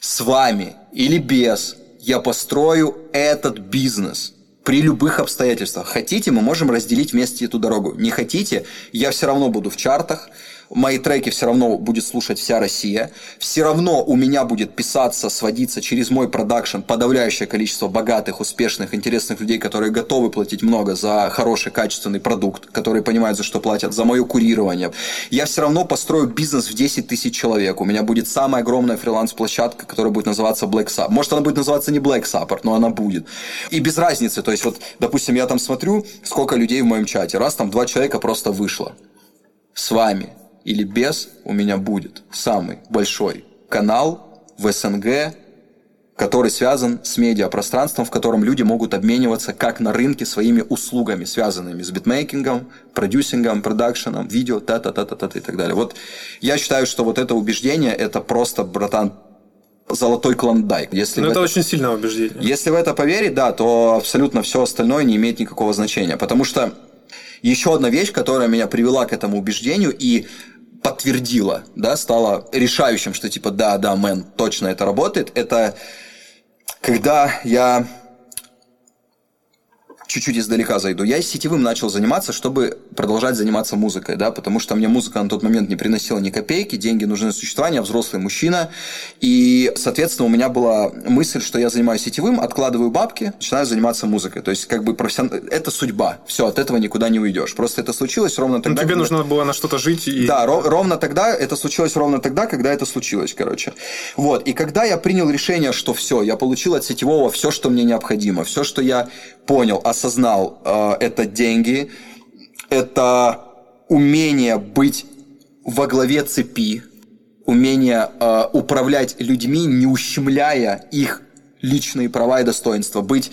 с вами или без, я построю этот бизнес при любых обстоятельствах. Хотите, мы можем разделить вместе эту дорогу. Не хотите, я все равно буду в чартах, мои треки все равно будет слушать вся Россия, все равно у меня будет писаться, сводиться через мой продакшн подавляющее количество богатых, успешных, интересных людей, которые готовы платить много за хороший, качественный продукт, которые понимают, за что платят, за мое курирование. Я все равно построю бизнес в 10 тысяч человек. У меня будет самая огромная фриланс-площадка, которая будет называться Black Support. Может, она будет называться не Black Support, но она будет. И без разницы. То есть, вот, допустим, я там смотрю, сколько людей в моем чате. Раз там два человека просто вышло с вами или без у меня будет самый большой канал в СНГ, который связан с медиапространством, в котором люди могут обмениваться как на рынке своими услугами, связанными с битмейкингом, продюсингом, продакшеном, видео, та-та-та-та-та и так далее. Вот я считаю, что вот это убеждение, это просто, братан, золотой клондайк. Если Но это, это очень сильное убеждение. Если в это поверить, да, то абсолютно все остальное не имеет никакого значения. Потому что еще одна вещь, которая меня привела к этому убеждению, и подтвердила, да, стала решающим, что типа да, да, мэн, точно это работает, это когда я чуть-чуть издалека зайду. Я сетевым начал заниматься, чтобы продолжать заниматься музыкой, да, потому что мне музыка на тот момент не приносила ни копейки, деньги нужны на существование, взрослый мужчина. И, соответственно, у меня была мысль, что я занимаюсь сетевым, откладываю бабки, начинаю заниматься музыкой. То есть, как бы профессион... это судьба. Все, от этого никуда не уйдешь. Просто это случилось ровно тогда. Но тебе когда... нужно было на что-то жить. И... Да, ров... ровно тогда, это случилось ровно тогда, когда это случилось, короче. Вот. И когда я принял решение, что все, я получил от сетевого все, что мне необходимо, все, что я понял, осознал, э, это деньги, это умение быть во главе цепи, умение э, управлять людьми, не ущемляя их личные права и достоинства, быть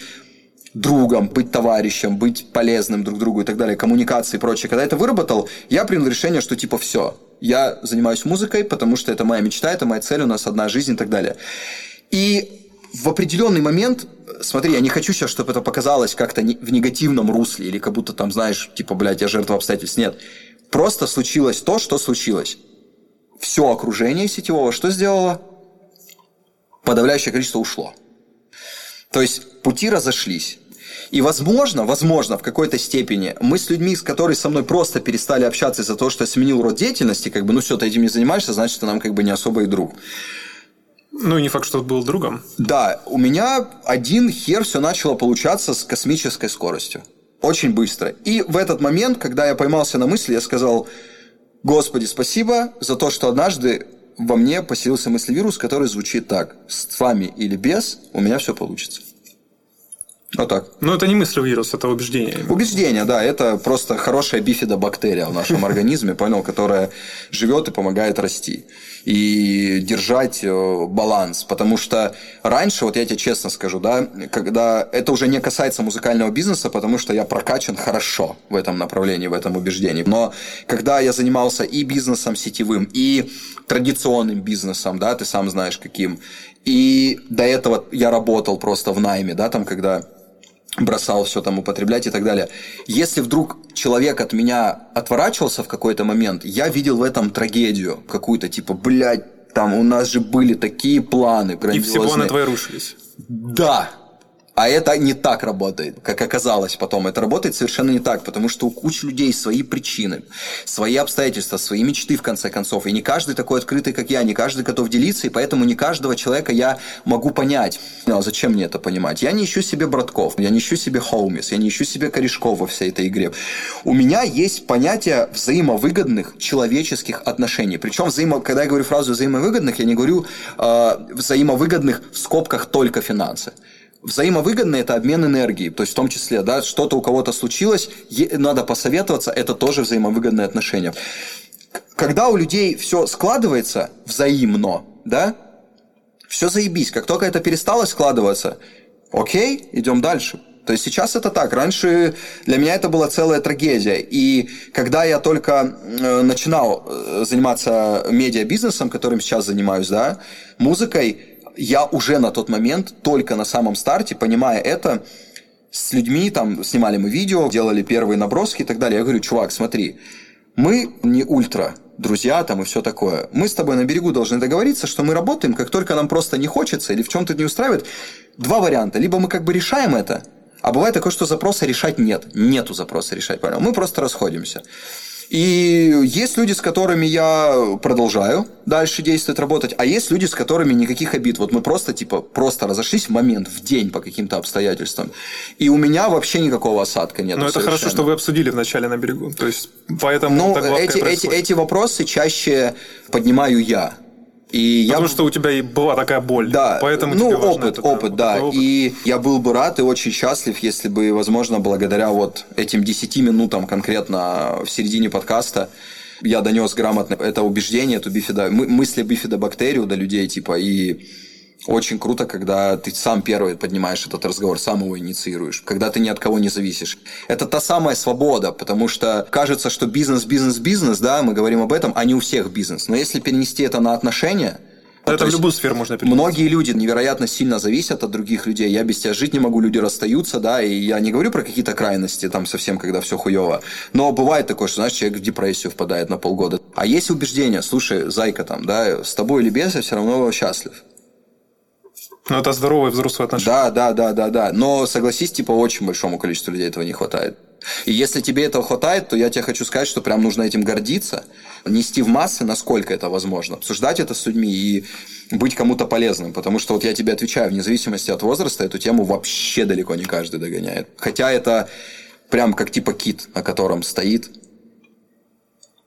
другом, быть товарищем, быть полезным друг другу и так далее, коммуникации и прочее. Когда это выработал, я принял решение, что типа все, я занимаюсь музыкой, потому что это моя мечта, это моя цель, у нас одна жизнь и так далее. И в определенный момент, смотри, я не хочу сейчас, чтобы это показалось как-то в негативном русле, или как будто там, знаешь, типа, блядь, я жертва обстоятельств. Нет. Просто случилось то, что случилось. Все окружение сетевого что сделало? Подавляющее количество ушло. То есть пути разошлись. И возможно, возможно, в какой-то степени мы с людьми, с которыми со мной просто перестали общаться из-за того, что я сменил род деятельности, как бы, ну все, ты этим не занимаешься, значит, ты нам как бы не особо и друг. Ну, и не факт, что был другом. Да, у меня один хер все начало получаться с космической скоростью. Очень быстро. И в этот момент, когда я поймался на мысли, я сказал, Господи, спасибо за то, что однажды во мне поселился мыслевирус, который звучит так. С вами или без, у меня все получится. Вот так. Но это не мыслевирус, это убеждение. Убеждение, да, это просто хорошая бифидобактерия в нашем организме, понял, которая живет и помогает расти и держать э, баланс. Потому что раньше, вот я тебе честно скажу, да, когда это уже не касается музыкального бизнеса, потому что я прокачан хорошо в этом направлении, в этом убеждении. Но когда я занимался и бизнесом сетевым, и традиционным бизнесом, да, ты сам знаешь каким, и до этого я работал просто в найме, да, там, когда бросал все там употреблять и так далее. Если вдруг человек от меня отворачивался в какой-то момент, я видел в этом трагедию какую-то, типа, блядь, там у нас же были такие планы грандиозные. И все планы твои рушились. Да, а это не так работает, как оказалось потом. Это работает совершенно не так, потому что у кучи людей свои причины, свои обстоятельства, свои мечты, в конце концов. И не каждый такой открытый, как я, не каждый готов делиться, и поэтому не каждого человека я могу понять. А зачем мне это понимать? Я не ищу себе братков, я не ищу себе хоумис, я не ищу себе корешков во всей этой игре. У меня есть понятие взаимовыгодных человеческих отношений. Причем, взаимо... когда я говорю фразу взаимовыгодных, я не говорю э, взаимовыгодных в скобках только финансы. Взаимовыгодно – это обмен энергией, то есть в том числе, да, что-то у кого-то случилось, надо посоветоваться, это тоже взаимовыгодные отношения. Когда у людей все складывается взаимно, да, все заебись. Как только это перестало складываться, окей, идем дальше. То есть сейчас это так. Раньше для меня это была целая трагедия. И когда я только э, начинал э, заниматься медиабизнесом, которым сейчас занимаюсь, да, музыкой, я уже на тот момент, только на самом старте, понимая это, с людьми, там, снимали мы видео, делали первые наброски и так далее. Я говорю, чувак, смотри, мы не ультра, друзья там и все такое. Мы с тобой на берегу должны договориться, что мы работаем, как только нам просто не хочется или в чем-то не устраивает. Два варианта. Либо мы как бы решаем это, а бывает такое, что запроса решать нет. Нету запроса решать, понял? Мы просто расходимся. И есть люди, с которыми я продолжаю дальше действовать, работать, а есть люди, с которыми никаких обид. Вот мы просто, типа, просто разошлись в момент, в день по каким-то обстоятельствам. И у меня вообще никакого осадка нет. Но это хорошо, что вы обсудили вначале на берегу. То есть, поэтому ну, эти, эти, эти вопросы чаще поднимаю я. И Потому я... что у тебя и была такая боль. Да, поэтому ну, тебе опыт, это, опыт, да. Опыт. И я был бы рад и очень счастлив, если бы, возможно, благодаря вот этим 10 минутам конкретно в середине подкаста я донес грамотно это убеждение, эту бифидо, мысли бифидобактерию до людей, типа, и очень круто, когда ты сам первый поднимаешь этот разговор, сам его инициируешь, когда ты ни от кого не зависишь. Это та самая свобода, потому что кажется, что бизнес, бизнес, бизнес, да, мы говорим об этом, а не у всех бизнес. Но если перенести это на отношения, ну, это в любую сферу можно перенести. Многие люди невероятно сильно зависят от других людей. Я без тебя жить не могу, люди расстаются, да, и я не говорю про какие-то крайности, там совсем, когда все хуево. Но бывает такое, что, знаешь, человек в депрессию впадает на полгода. А есть убеждение, слушай, зайка там, да, с тобой или без, я все равно счастлив. Ну, это здоровые взрослые отношения. Да, да, да, да, да. Но согласись, типа, очень большому количеству людей этого не хватает. И если тебе этого хватает, то я тебе хочу сказать, что прям нужно этим гордиться, нести в массы, насколько это возможно, обсуждать это с людьми и быть кому-то полезным. Потому что вот я тебе отвечаю, вне зависимости от возраста, эту тему вообще далеко не каждый догоняет. Хотя это прям как типа кит, на котором стоит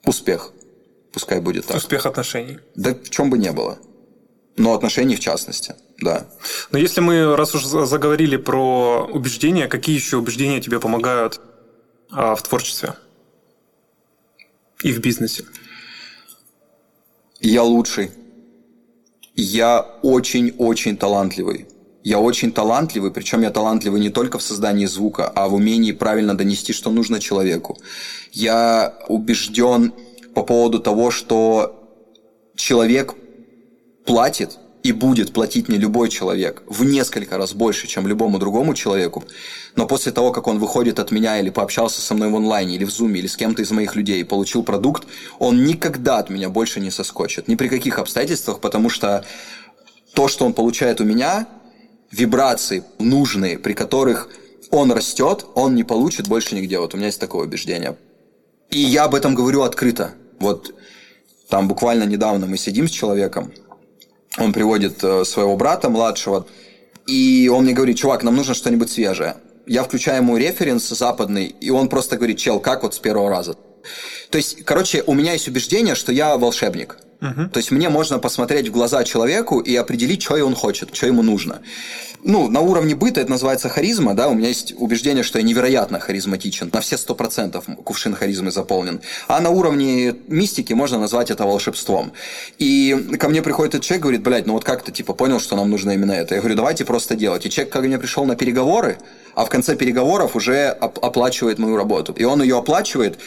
успех. Пускай будет так. Успех отношений. Да в чем бы не было. Но отношений в частности, да. Но если мы, раз уж заговорили про убеждения, какие еще убеждения тебе помогают а, в творчестве и в бизнесе? Я лучший. Я очень-очень талантливый. Я очень талантливый, причем я талантливый не только в создании звука, а в умении правильно донести, что нужно человеку. Я убежден по поводу того, что человек платит и будет платить мне любой человек в несколько раз больше, чем любому другому человеку, но после того, как он выходит от меня или пообщался со мной в онлайне, или в зуме, или с кем-то из моих людей и получил продукт, он никогда от меня больше не соскочит. Ни при каких обстоятельствах, потому что то, что он получает у меня, вибрации нужные, при которых он растет, он не получит больше нигде. Вот у меня есть такое убеждение. И я об этом говорю открыто. Вот там буквально недавно мы сидим с человеком, он приводит э, своего брата младшего, и он мне говорит, чувак, нам нужно что-нибудь свежее. Я включаю ему референс западный, и он просто говорит, чел, как вот с первого раза. То есть, короче, у меня есть убеждение, что я волшебник. Угу. То есть мне можно посмотреть в глаза человеку и определить, что он хочет, что ему нужно. Ну, на уровне быта это называется харизма, да, у меня есть убеждение, что я невероятно харизматичен, на все сто процентов кувшин харизмы заполнен. А на уровне мистики можно назвать это волшебством. И ко мне приходит этот человек, говорит, блядь, ну вот как ты, типа, понял, что нам нужно именно это? Я говорю, давайте просто делать. И человек ко мне пришел на переговоры, а в конце переговоров уже оплачивает мою работу. И он ее оплачивает,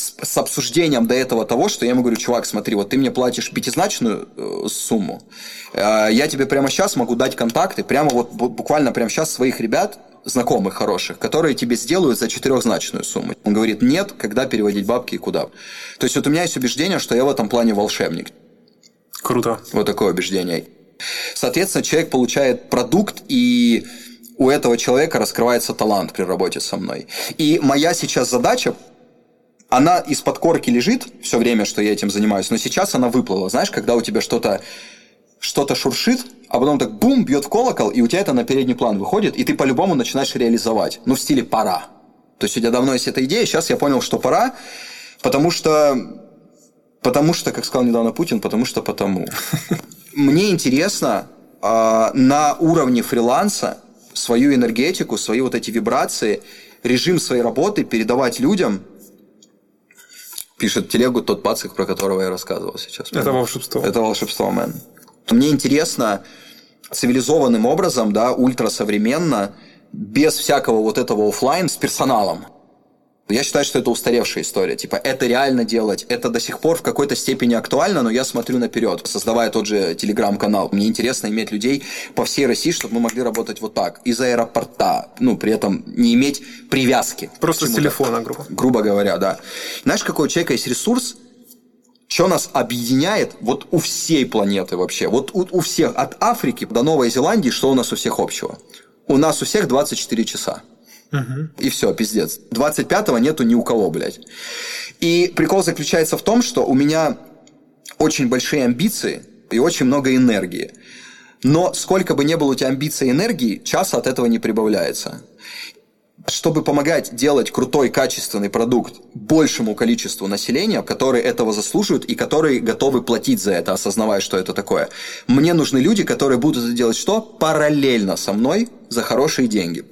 с, с обсуждением до этого того, что я ему говорю, чувак, смотри, вот ты мне платишь пятизначную э, сумму, э, я тебе прямо сейчас могу дать контакты, прямо вот буквально прямо сейчас своих ребят, знакомых хороших, которые тебе сделают за четырехзначную сумму. Он говорит, нет, когда переводить бабки и куда. То есть вот у меня есть убеждение, что я в этом плане волшебник. Круто. Вот такое убеждение. Соответственно, человек получает продукт, и у этого человека раскрывается талант при работе со мной. И моя сейчас задача она из-под корки лежит все время, что я этим занимаюсь, но сейчас она выплыла. Знаешь, когда у тебя что-то что-то шуршит, а потом так бум, бьет в колокол, и у тебя это на передний план выходит, и ты по-любому начинаешь реализовать. Ну, в стиле пора. То есть у тебя давно есть эта идея, сейчас я понял, что пора, потому что, потому что, как сказал недавно Путин, потому что потому. Мне интересно э, на уровне фриланса свою энергетику, свои вот эти вибрации, режим своей работы передавать людям – пишет телегу тот пацик, про которого я рассказывал сейчас. Это волшебство. Это волшебство, мэн. Мне интересно цивилизованным образом, да, ультрасовременно, без всякого вот этого офлайн с персоналом. Я считаю, что это устаревшая история. Типа, это реально делать. Это до сих пор в какой-то степени актуально, но я смотрю наперед, создавая тот же телеграм-канал. Мне интересно иметь людей по всей России, чтобы мы могли работать вот так. Из аэропорта. Ну, при этом не иметь привязки. Просто с телефона, грубо. Грубо говоря, да. Знаешь, какой у человека есть ресурс, что нас объединяет вот у всей планеты вообще? Вот у, у всех, от Африки до Новой Зеландии, что у нас у всех общего? У нас у всех 24 часа. И все, пиздец. 25-го нету ни у кого, блядь. И прикол заключается в том, что у меня очень большие амбиции и очень много энергии. Но сколько бы ни было у тебя амбиций и энергии, часа от этого не прибавляется. Чтобы помогать делать крутой, качественный продукт большему количеству населения, которые этого заслуживают и которые готовы платить за это, осознавая, что это такое, мне нужны люди, которые будут это делать что? Параллельно со мной за хорошие деньги.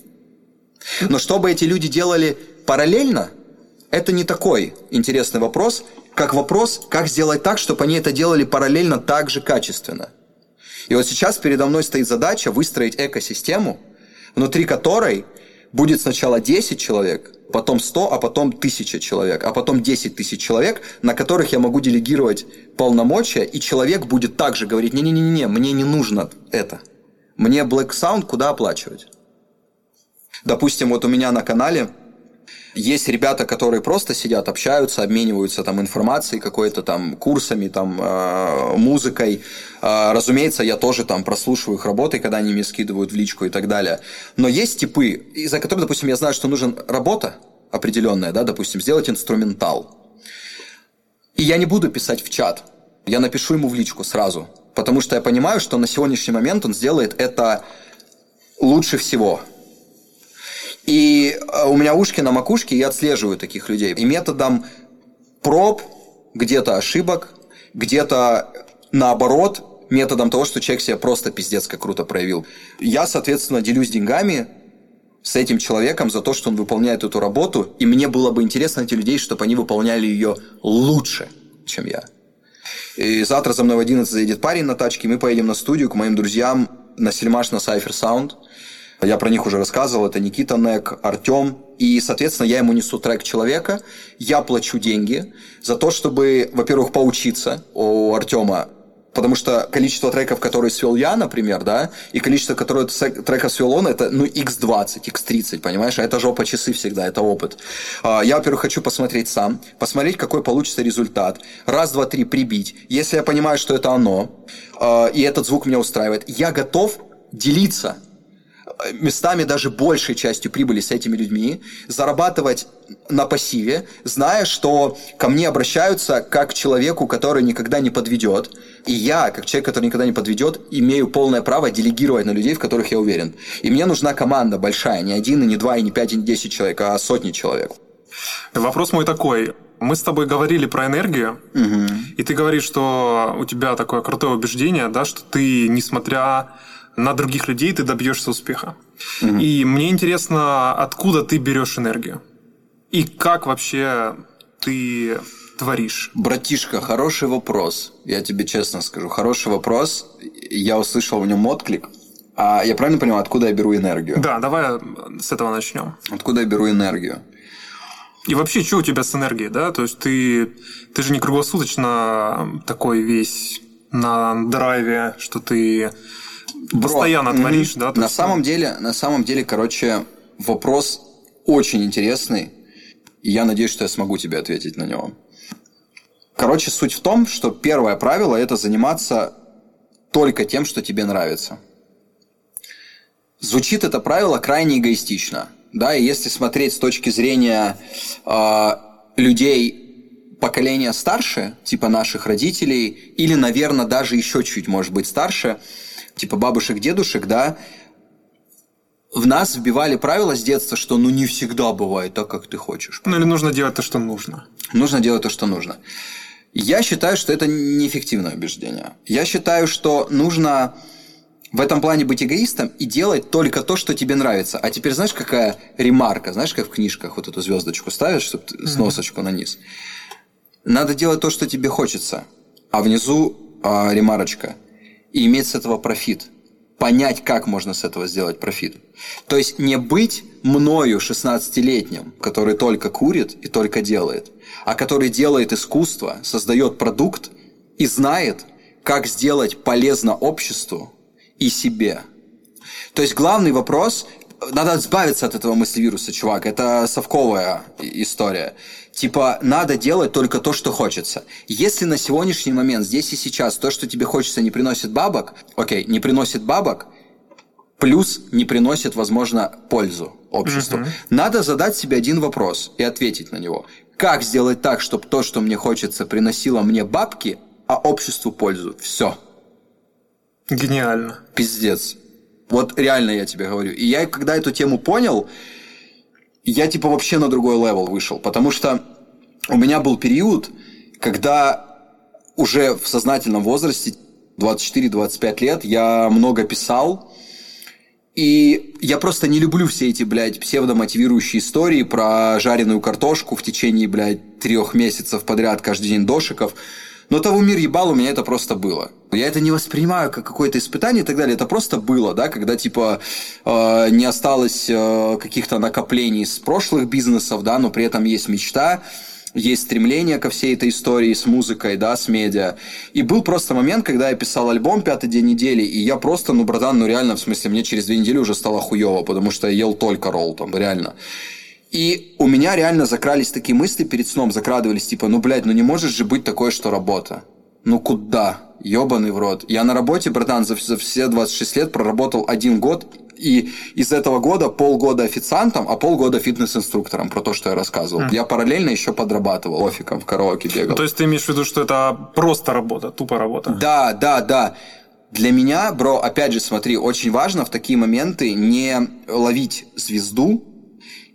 Но чтобы эти люди делали параллельно, это не такой интересный вопрос, как вопрос, как сделать так, чтобы они это делали параллельно так же качественно. И вот сейчас передо мной стоит задача выстроить экосистему, внутри которой будет сначала 10 человек, потом 100, а потом 1000 человек, а потом 10 тысяч человек, на которых я могу делегировать полномочия, и человек будет также говорить, не-не-не, мне не нужно это. Мне Black Sound куда оплачивать? Допустим, вот у меня на канале есть ребята, которые просто сидят, общаются, обмениваются там информацией какой-то там курсами, там э, музыкой. Э, разумеется, я тоже там прослушиваю их работы, когда они мне скидывают в личку и так далее. Но есть типы, из-за которых, допустим, я знаю, что нужен работа определенная, да, допустим, сделать инструментал. И я не буду писать в чат, я напишу ему в личку сразу, потому что я понимаю, что на сегодняшний момент он сделает это лучше всего. И э, у меня ушки на макушке, я отслеживаю таких людей. И методом проб, где-то ошибок, где-то наоборот, методом того, что человек себя просто пиздец как круто проявил. Я, соответственно, делюсь деньгами с этим человеком за то, что он выполняет эту работу, и мне было бы интересно эти людей, чтобы они выполняли ее лучше, чем я. И завтра за мной в 11 заедет парень на тачке, мы поедем на студию к моим друзьям на Сельмаш на Cypher Sound – я про них уже рассказывал. Это Никита Нек, Артем. И, соответственно, я ему несу трек человека. Я плачу деньги за то, чтобы, во-первых, поучиться у Артема Потому что количество треков, которые свел я, например, да, и количество, которое треков свел он, это, ну, x20, x30, понимаешь? А это жопа часы всегда, это опыт. А, я, во-первых, хочу посмотреть сам, посмотреть, какой получится результат. Раз, два, три, прибить. Если я понимаю, что это оно, а, и этот звук меня устраивает, я готов делиться местами даже большей частью прибыли с этими людьми, зарабатывать на пассиве, зная, что ко мне обращаются как к человеку, который никогда не подведет. И я, как человек, который никогда не подведет, имею полное право делегировать на людей, в которых я уверен. И мне нужна команда большая, не один, и не два, и не пять, и не десять человек, а сотни человек. Вопрос мой такой. Мы с тобой говорили про энергию, угу. и ты говоришь, что у тебя такое крутое убеждение, да, что ты, несмотря на других людей, ты добьешься успеха. Угу. И мне интересно, откуда ты берешь энергию? И как вообще ты творишь? Братишка, хороший вопрос. Я тебе честно скажу, хороший вопрос. Я услышал в нем отклик. А я правильно понимаю, откуда я беру энергию? Да, давай с этого начнем. Откуда я беру энергию? И вообще, что у тебя с энергией, да? То есть ты, ты же не круглосуточно такой весь на драйве, что ты Бро, постоянно творишь, да? на самом деле, на самом деле, короче, вопрос очень интересный. И я надеюсь, что я смогу тебе ответить на него. Короче, суть в том, что первое правило – это заниматься только тем, что тебе нравится. Звучит это правило крайне эгоистично. Да, и если смотреть с точки зрения э, людей поколения старше, типа наших родителей, или, наверное, даже еще чуть, может быть, старше, типа бабушек, дедушек, да, в нас вбивали правила с детства, что ну не всегда бывает так, как ты хочешь. Ну или нужно делать то, что нужно. Нужно делать то, что нужно. Я считаю, что это неэффективное убеждение. Я считаю, что нужно в этом плане быть эгоистом и делать только то, что тебе нравится. А теперь знаешь, какая ремарка? Знаешь, как в книжках вот эту звездочку ставишь, чтобы mm-hmm. с носочку на низ? Надо делать то, что тебе хочется. А внизу а, ремарочка. И иметь с этого профит понять, как можно с этого сделать профит. То есть не быть мною 16-летним, который только курит и только делает, а который делает искусство, создает продукт и знает, как сделать полезно обществу и себе. То есть главный вопрос надо избавиться от этого мыслевируса, чувак. Это совковая история. Типа, надо делать только то, что хочется. Если на сегодняшний момент, здесь и сейчас, то, что тебе хочется, не приносит бабок, окей, не приносит бабок, плюс не приносит, возможно, пользу обществу. Угу. Надо задать себе один вопрос и ответить на него. Как сделать так, чтобы то, что мне хочется, приносило мне бабки, а обществу пользу? Все. Гениально. Пиздец. Вот реально я тебе говорю. И я, когда эту тему понял, я типа вообще на другой level вышел. Потому что у меня был период, когда уже в сознательном возрасте, 24-25 лет, я много писал, и я просто не люблю все эти, блядь, псевдомотивирующие истории про жареную картошку в течение, блядь, трех месяцев подряд каждый день дошиков. Но того мир ебал, у меня это просто было. Я это не воспринимаю как какое-то испытание и так далее. Это просто было, да, когда типа э, не осталось э, каких-то накоплений с прошлых бизнесов, да, но при этом есть мечта есть стремление ко всей этой истории с музыкой, да, с медиа. И был просто момент, когда я писал альбом «Пятый день недели», и я просто, ну, братан, ну, реально, в смысле, мне через две недели уже стало хуево, потому что я ел только ролл там, реально. И у меня реально закрались такие мысли перед сном, закрадывались, типа, ну, блядь, ну не может же быть такое, что работа. Ну куда? Ёбаный в рот. Я на работе, братан, за, за все 26 лет проработал один год, и из этого года полгода официантом, а полгода фитнес-инструктором, про то, что я рассказывал. Mm. Я параллельно еще подрабатывал офиком в караоке бегал. То есть ты имеешь в виду, что это просто работа, тупо работа? Да, да, да. Для меня, бро, опять же, смотри, очень важно в такие моменты не ловить звезду,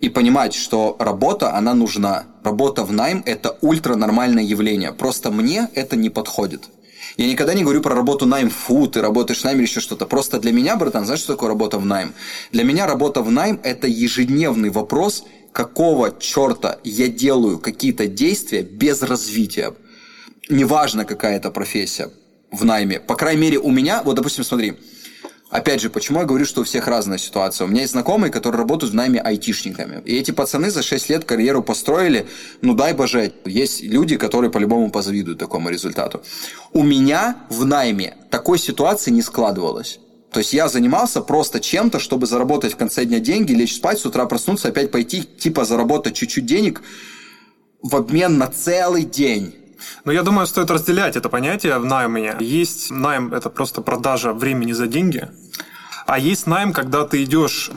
и понимать, что работа, она нужна. Работа в найм – это ультранормальное явление. Просто мне это не подходит. Я никогда не говорю про работу найм, фу, ты работаешь в найме или еще что-то. Просто для меня, братан, знаешь, что такое работа в найм? Для меня работа в найм – это ежедневный вопрос, какого черта я делаю какие-то действия без развития. Неважно, какая это профессия в найме. По крайней мере, у меня, вот, допустим, смотри, Опять же, почему я говорю, что у всех разная ситуация? У меня есть знакомые, которые работают в найме айтишниками. И эти пацаны за 6 лет карьеру построили, ну дай боже. Есть люди, которые по-любому позавидуют такому результату. У меня в найме такой ситуации не складывалось. То есть я занимался просто чем-то, чтобы заработать в конце дня деньги, лечь спать, с утра проснуться, опять пойти, типа заработать чуть-чуть денег в обмен на целый день. Но я думаю, стоит разделять это понятие в найме. Есть найм – это просто продажа времени за деньги, а есть найм, когда ты идешь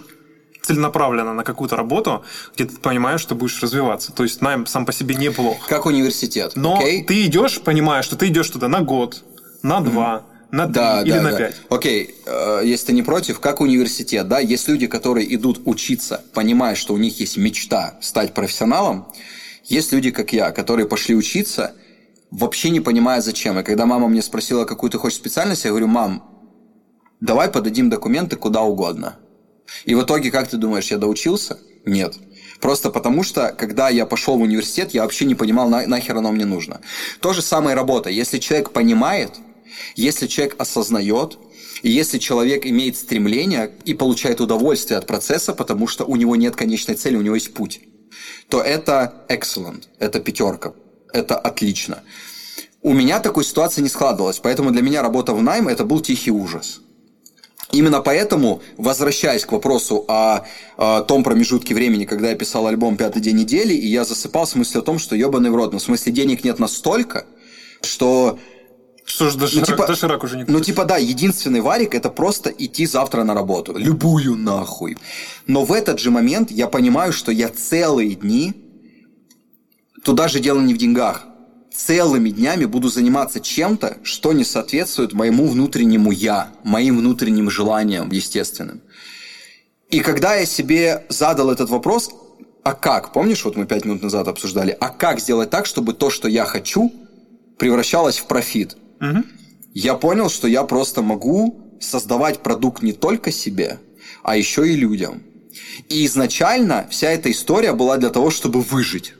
целенаправленно на какую-то работу, где ты понимаешь, что будешь развиваться. То есть найм сам по себе неплох. Как университет. Но okay? ты идешь, понимаешь, что ты идешь туда на год, на два, mm-hmm. на 3 Да, или да, на да. 5. Окей, э, если ты не против, как университет, да, есть люди, которые идут учиться, понимая, что у них есть мечта стать профессионалом, есть люди, как я, которые пошли учиться, вообще не понимая зачем. И когда мама мне спросила, какую ты хочешь специальность, я говорю, мам, давай подадим документы куда угодно. И в итоге, как ты думаешь, я доучился? Нет. Просто потому что, когда я пошел в университет, я вообще не понимал, на, нахер оно мне нужно. То же самое работа. Если человек понимает, если человек осознает, и если человек имеет стремление и получает удовольствие от процесса, потому что у него нет конечной цели, у него есть путь, то это excellent, это пятерка, это отлично. У меня такой ситуации не складывалось, поэтому для меня работа в найм это был тихий ужас. Именно поэтому, возвращаясь к вопросу о, о том промежутке времени, когда я писал альбом «Пятый день недели», и я засыпал с мыслью о том, что ебаный в рот, ну, в смысле, денег нет настолько, что Что ж, доширак, ну, типа, доширак уже не Ну, типа, да, единственный варик это просто идти завтра на работу. Любую нахуй. Но в этот же момент я понимаю, что я целые дни, туда же дело не в деньгах, целыми днями буду заниматься чем-то, что не соответствует моему внутреннему я, моим внутренним желаниям естественным. И когда я себе задал этот вопрос, а как, помнишь, вот мы пять минут назад обсуждали, а как сделать так, чтобы то, что я хочу, превращалось в профит? я понял, что я просто могу создавать продукт не только себе, а еще и людям. И изначально вся эта история была для того, чтобы выжить.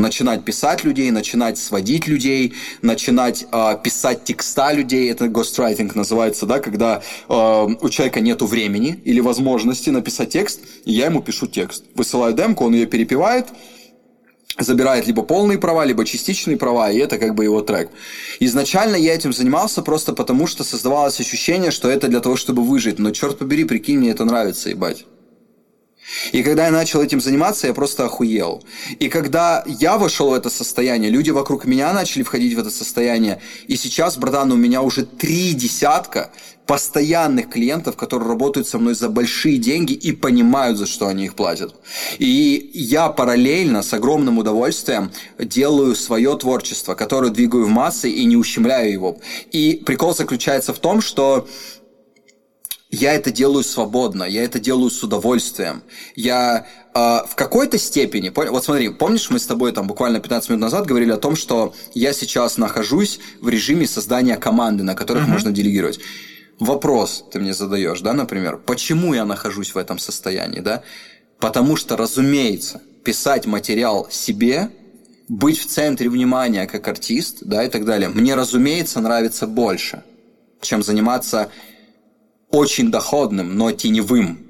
Начинать писать людей, начинать сводить людей, начинать э, писать текста людей. Это гострайтинг называется, да, когда э, у человека нет времени или возможности написать текст, и я ему пишу текст. Высылаю демку, он ее перепевает, забирает либо полные права, либо частичные права, и это как бы его трек. Изначально я этим занимался просто потому, что создавалось ощущение, что это для того, чтобы выжить. Но черт побери, прикинь, мне это нравится, ебать. И когда я начал этим заниматься, я просто охуел. И когда я вошел в это состояние, люди вокруг меня начали входить в это состояние. И сейчас, братан, у меня уже три десятка постоянных клиентов, которые работают со мной за большие деньги и понимают, за что они их платят. И я параллельно с огромным удовольствием делаю свое творчество, которое двигаю в массы и не ущемляю его. И прикол заключается в том, что я это делаю свободно, я это делаю с удовольствием. Я э, в какой-то степени, вот смотри, помнишь, мы с тобой там буквально 15 минут назад говорили о том, что я сейчас нахожусь в режиме создания команды, на которых uh-huh. можно делегировать. Вопрос ты мне задаешь, да, например, почему я нахожусь в этом состоянии, да? Потому что, разумеется, писать материал себе, быть в центре внимания как артист, да, и так далее, мне, разумеется, нравится больше, чем заниматься очень доходным, но теневым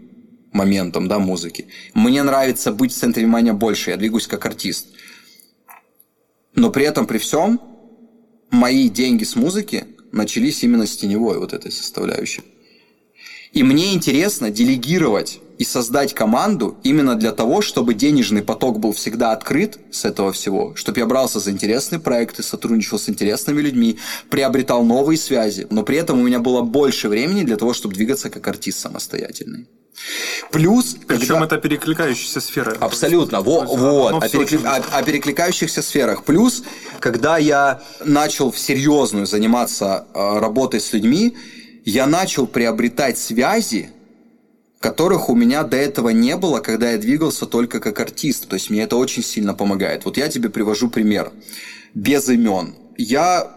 моментом да, музыки. Мне нравится быть в центре внимания больше, я двигаюсь как артист. Но при этом, при всем, мои деньги с музыки начались именно с теневой вот этой составляющей. И мне интересно делегировать и создать команду именно для того, чтобы денежный поток был всегда открыт с этого всего, чтобы я брался за интересные проекты, сотрудничал с интересными людьми, приобретал новые связи, но при этом у меня было больше времени для того, чтобы двигаться как артист самостоятельный. Плюс, причем когда... это перекликающиеся сферы. Абсолютно, во, вот, о, перекли... о, о перекликающихся сферах. Плюс, когда я начал серьезную заниматься работой с людьми, я начал приобретать связи, которых у меня до этого не было, когда я двигался только как артист. То есть мне это очень сильно помогает. Вот я тебе привожу пример. Без имен. Я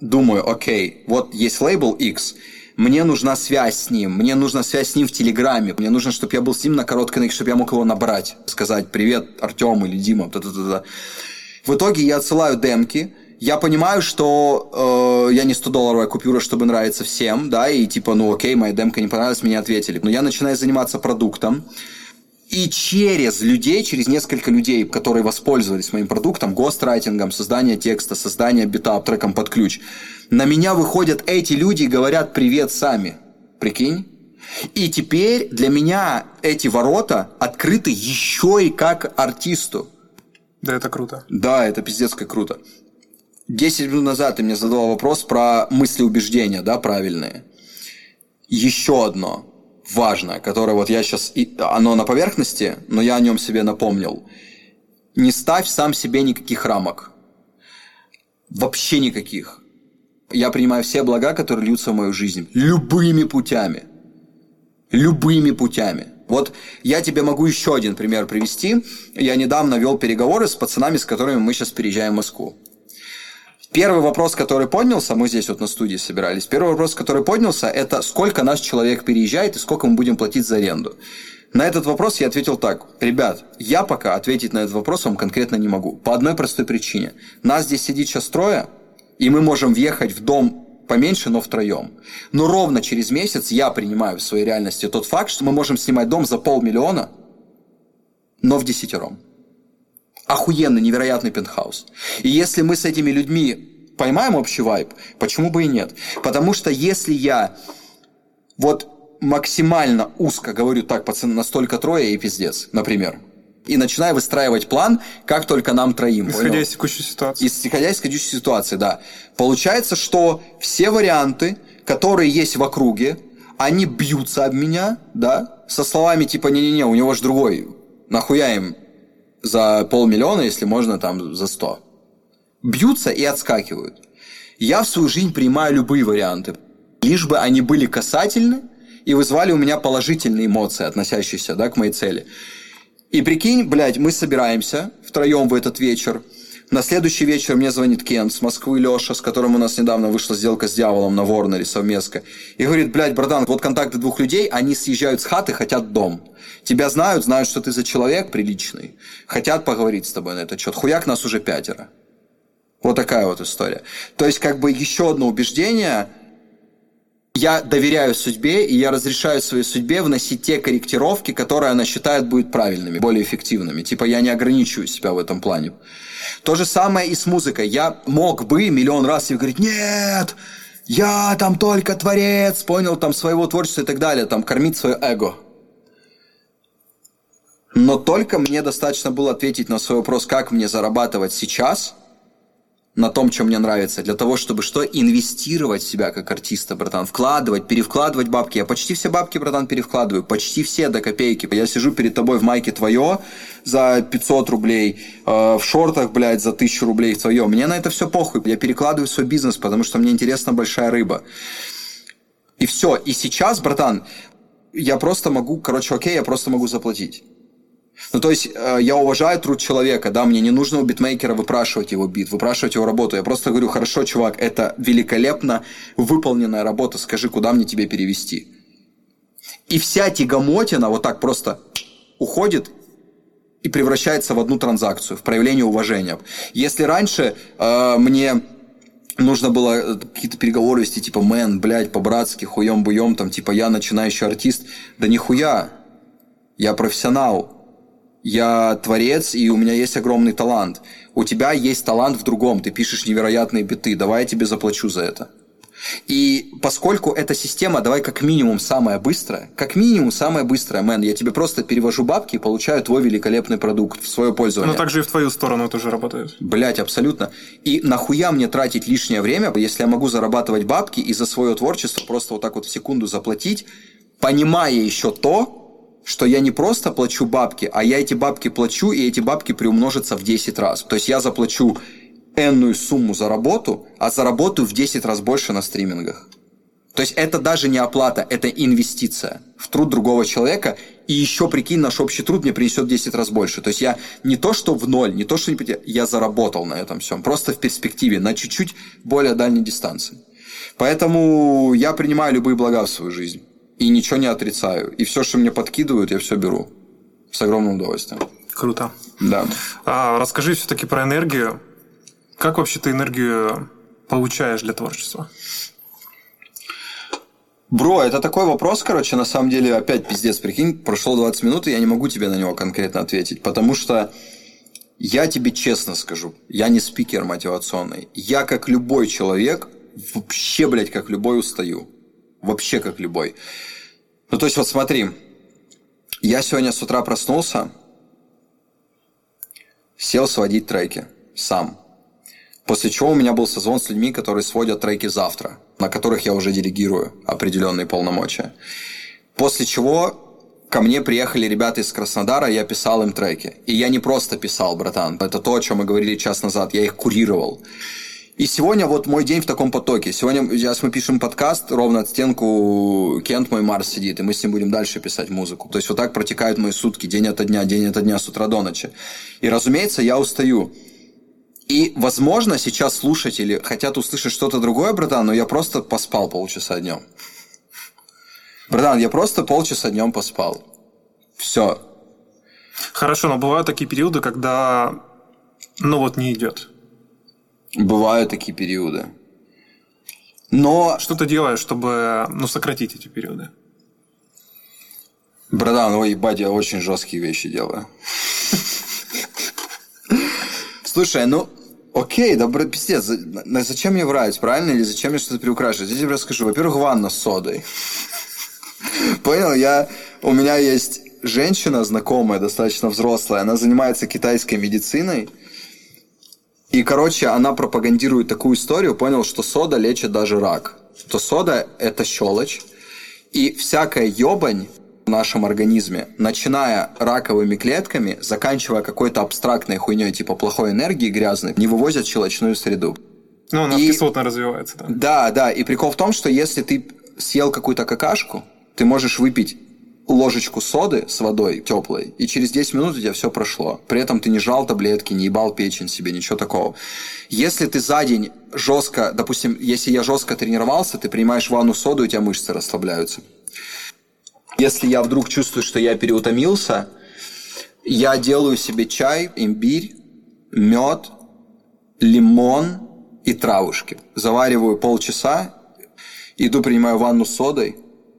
думаю, окей, вот есть лейбл X, мне нужна связь с ним, мне нужна связь с ним в Телеграме, мне нужно, чтобы я был с ним на короткой чтобы я мог его набрать, сказать «Привет, Артем или Дима». Та -та -та -та. В итоге я отсылаю демки, я понимаю, что э, я не 100-долларовая купюра, чтобы нравиться всем, да, и типа, ну окей, моя демка не понравилась, мне ответили. Но я начинаю заниматься продуктом, и через людей, через несколько людей, которые воспользовались моим продуктом, гострайтингом, создание текста, создание бита, треком под ключ, на меня выходят эти люди и говорят привет сами. Прикинь? И теперь для меня эти ворота открыты еще и как артисту. Да, это круто. Да, это пиздец как круто. Десять минут назад ты мне задал вопрос про мысли убеждения, да, правильные. Еще одно важное, которое вот я сейчас... Оно на поверхности, но я о нем себе напомнил. Не ставь сам себе никаких рамок. Вообще никаких. Я принимаю все блага, которые льются в мою жизнь. Любыми путями. Любыми путями. Вот я тебе могу еще один пример привести. Я недавно вел переговоры с пацанами, с которыми мы сейчас переезжаем в Москву. Первый вопрос, который поднялся, мы здесь вот на студии собирались, первый вопрос, который поднялся, это сколько наш человек переезжает и сколько мы будем платить за аренду. На этот вопрос я ответил так. Ребят, я пока ответить на этот вопрос вам конкретно не могу. По одной простой причине. Нас здесь сидит сейчас трое, и мы можем въехать в дом поменьше, но втроем. Но ровно через месяц я принимаю в своей реальности тот факт, что мы можем снимать дом за полмиллиона, но в десятером охуенный, невероятный пентхаус. И если мы с этими людьми поймаем общий вайб, почему бы и нет? Потому что если я вот максимально узко говорю, так, пацаны, настолько трое и пиздец, например, и начинаю выстраивать план, как только нам троим. Исходя понял? из текущей ситуации. Исходя из текущей ситуации, да. Получается, что все варианты, которые есть в округе, они бьются об меня, да, со словами типа «не-не-не, у него же другой, нахуя им за полмиллиона, если можно там за сто. Бьются и отскакивают. Я в свою жизнь принимаю любые варианты, лишь бы они были касательны и вызвали у меня положительные эмоции, относящиеся да, к моей цели. И прикинь, блядь, мы собираемся втроем в этот вечер – на следующий вечер мне звонит Кен с Москвы, Леша, с которым у нас недавно вышла сделка с дьяволом на Ворнере совместно. И говорит, блядь, братан, вот контакты двух людей, они съезжают с хаты, хотят дом. Тебя знают, знают, что ты за человек приличный. Хотят поговорить с тобой на этот счет. Хуяк нас уже пятеро. Вот такая вот история. То есть, как бы еще одно убеждение – я доверяю судьбе, и я разрешаю своей судьбе вносить те корректировки, которые она считает будут правильными, более эффективными. Типа я не ограничиваю себя в этом плане. То же самое и с музыкой. Я мог бы миллион раз и говорить, нет, я там только творец, понял, там своего творчества и так далее, там кормить свое эго. Но только мне достаточно было ответить на свой вопрос, как мне зарабатывать сейчас – на том, чем мне нравится, для того, чтобы что? Инвестировать в себя как артиста, братан, вкладывать, перевкладывать бабки. Я почти все бабки, братан, перевкладываю, почти все до копейки. Я сижу перед тобой в майке твое за 500 рублей, э, в шортах, блядь, за 1000 рублей твое. Мне на это все похуй. Я перекладываю свой бизнес, потому что мне интересна большая рыба. И все. И сейчас, братан, я просто могу, короче, окей, я просто могу заплатить. Ну, то есть, э, я уважаю труд человека, да, мне не нужно у битмейкера выпрашивать его бит, выпрашивать его работу. Я просто говорю, хорошо, чувак, это великолепно выполненная работа, скажи, куда мне тебе перевести. И вся тягомотина вот так просто уходит и превращается в одну транзакцию, в проявление уважения. Если раньше э, мне нужно было э, какие-то переговоры вести, типа, мэн, блядь, по-братски, хуем-буем, там, типа, я начинающий артист, да нихуя, я профессионал, я творец, и у меня есть огромный талант. У тебя есть талант в другом, ты пишешь невероятные биты, давай я тебе заплачу за это. И поскольку эта система, давай как минимум самая быстрая, как минимум самая быстрая, мэн, я тебе просто перевожу бабки и получаю твой великолепный продукт в свое пользование. Но также и в твою сторону тоже работает. Блять, абсолютно. И нахуя мне тратить лишнее время, если я могу зарабатывать бабки и за свое творчество просто вот так вот в секунду заплатить, понимая еще то, что я не просто плачу бабки, а я эти бабки плачу, и эти бабки приумножатся в 10 раз. То есть я заплачу энную сумму за работу, а заработаю в 10 раз больше на стримингах. То есть это даже не оплата, это инвестиция в труд другого человека, и еще, прикинь, наш общий труд мне принесет 10 раз больше. То есть я не то, что в ноль, не то, что не я заработал на этом всем, просто в перспективе, на чуть-чуть более дальней дистанции. Поэтому я принимаю любые блага в свою жизнь и ничего не отрицаю. И все, что мне подкидывают, я все беру. С огромным удовольствием. Круто. Да. А, расскажи все-таки про энергию. Как вообще ты энергию получаешь для творчества? Бро, это такой вопрос, короче, на самом деле, опять пиздец, прикинь, прошло 20 минут, и я не могу тебе на него конкретно ответить, потому что я тебе честно скажу, я не спикер мотивационный. Я, как любой человек, вообще, блядь, как любой устаю. Вообще как любой. Ну, то есть, вот смотри, я сегодня с утра проснулся, сел сводить треки сам. После чего у меня был созвон с людьми, которые сводят треки завтра, на которых я уже делегирую определенные полномочия. После чего ко мне приехали ребята из Краснодара, я писал им треки. И я не просто писал, братан, это то, о чем мы говорили час назад, я их курировал. И сегодня вот мой день в таком потоке. Сегодня, сейчас мы пишем подкаст, ровно от стенку Кент мой Марс сидит, и мы с ним будем дальше писать музыку. То есть вот так протекают мои сутки, день ото дня, день ото дня, с утра до ночи. И, разумеется, я устаю. И, возможно, сейчас слушатели хотят услышать что-то другое, братан, но я просто поспал полчаса днем. Братан, я просто полчаса днем поспал. Все. Хорошо, но бывают такие периоды, когда ну вот не идет. Бывают такие периоды. Но... Что ты делаешь, чтобы ну, сократить эти периоды? Братан, ой, ебать, я очень жесткие вещи делаю. Слушай, ну, окей, да, пиздец, зачем мне врать, правильно? Или зачем мне что-то приукрашивать? Я тебе расскажу. Во-первых, ванна с содой. Понял? Я, у меня есть женщина знакомая, достаточно взрослая, она занимается китайской медициной, и, короче, она пропагандирует такую историю, понял, что сода лечит даже рак. Что сода – это щелочь, и всякая ебань в нашем организме, начиная раковыми клетками, заканчивая какой-то абстрактной хуйней типа плохой энергии грязной, не вывозят щелочную среду. Ну, она и... кислотно развивается, да. Да, да. И прикол в том, что если ты съел какую-то какашку, ты можешь выпить ложечку соды с водой теплой, и через 10 минут у тебя все прошло. При этом ты не жал таблетки, не ебал печень себе, ничего такого. Если ты за день жестко, допустим, если я жестко тренировался, ты принимаешь ванну соду, у тебя мышцы расслабляются. Если я вдруг чувствую, что я переутомился, я делаю себе чай, имбирь, мед, лимон и травушки. Завариваю полчаса, иду принимаю ванну содой,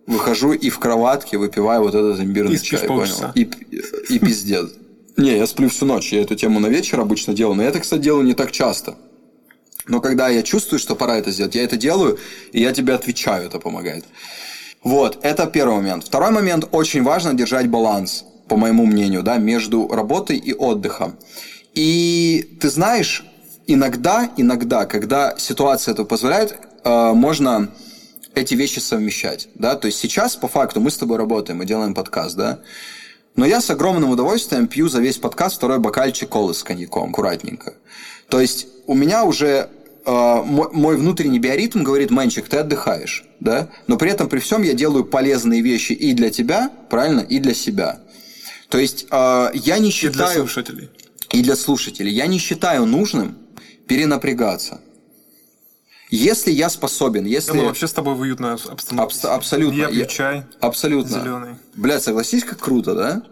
выхожу и в кроватке выпиваю вот этот имбирный и чай, понял? И, и пиздец. Не, я сплю всю ночь. Я эту тему на вечер обычно делаю. Но я это, кстати, делаю не так часто. Но когда я чувствую, что пора это сделать, я это делаю, и я тебе отвечаю, это помогает. Вот, это первый момент. Второй момент, очень важно держать баланс, по моему мнению, да, между работой и отдыхом. И ты знаешь, иногда, иногда, когда ситуация это позволяет, э, можно эти вещи совмещать, да, то есть сейчас по факту мы с тобой работаем, мы делаем подкаст, да, но я с огромным удовольствием пью за весь подкаст второй бокальчик колы с коньяком, аккуратненько. То есть у меня уже э, мой, мой внутренний биоритм говорит, Мэнчик, ты отдыхаешь, да, но при этом при всем я делаю полезные вещи и для тебя, правильно, и для себя. То есть э, я не считаю... И для слушателей. И для слушателей. Я не считаю нужным перенапрягаться. Если я способен, если... Я вообще с тобой в уютной обстановке. Абс- абсолютно. Я пью чай. Абсолютно. Зеленый. Блядь, согласись, как круто, да?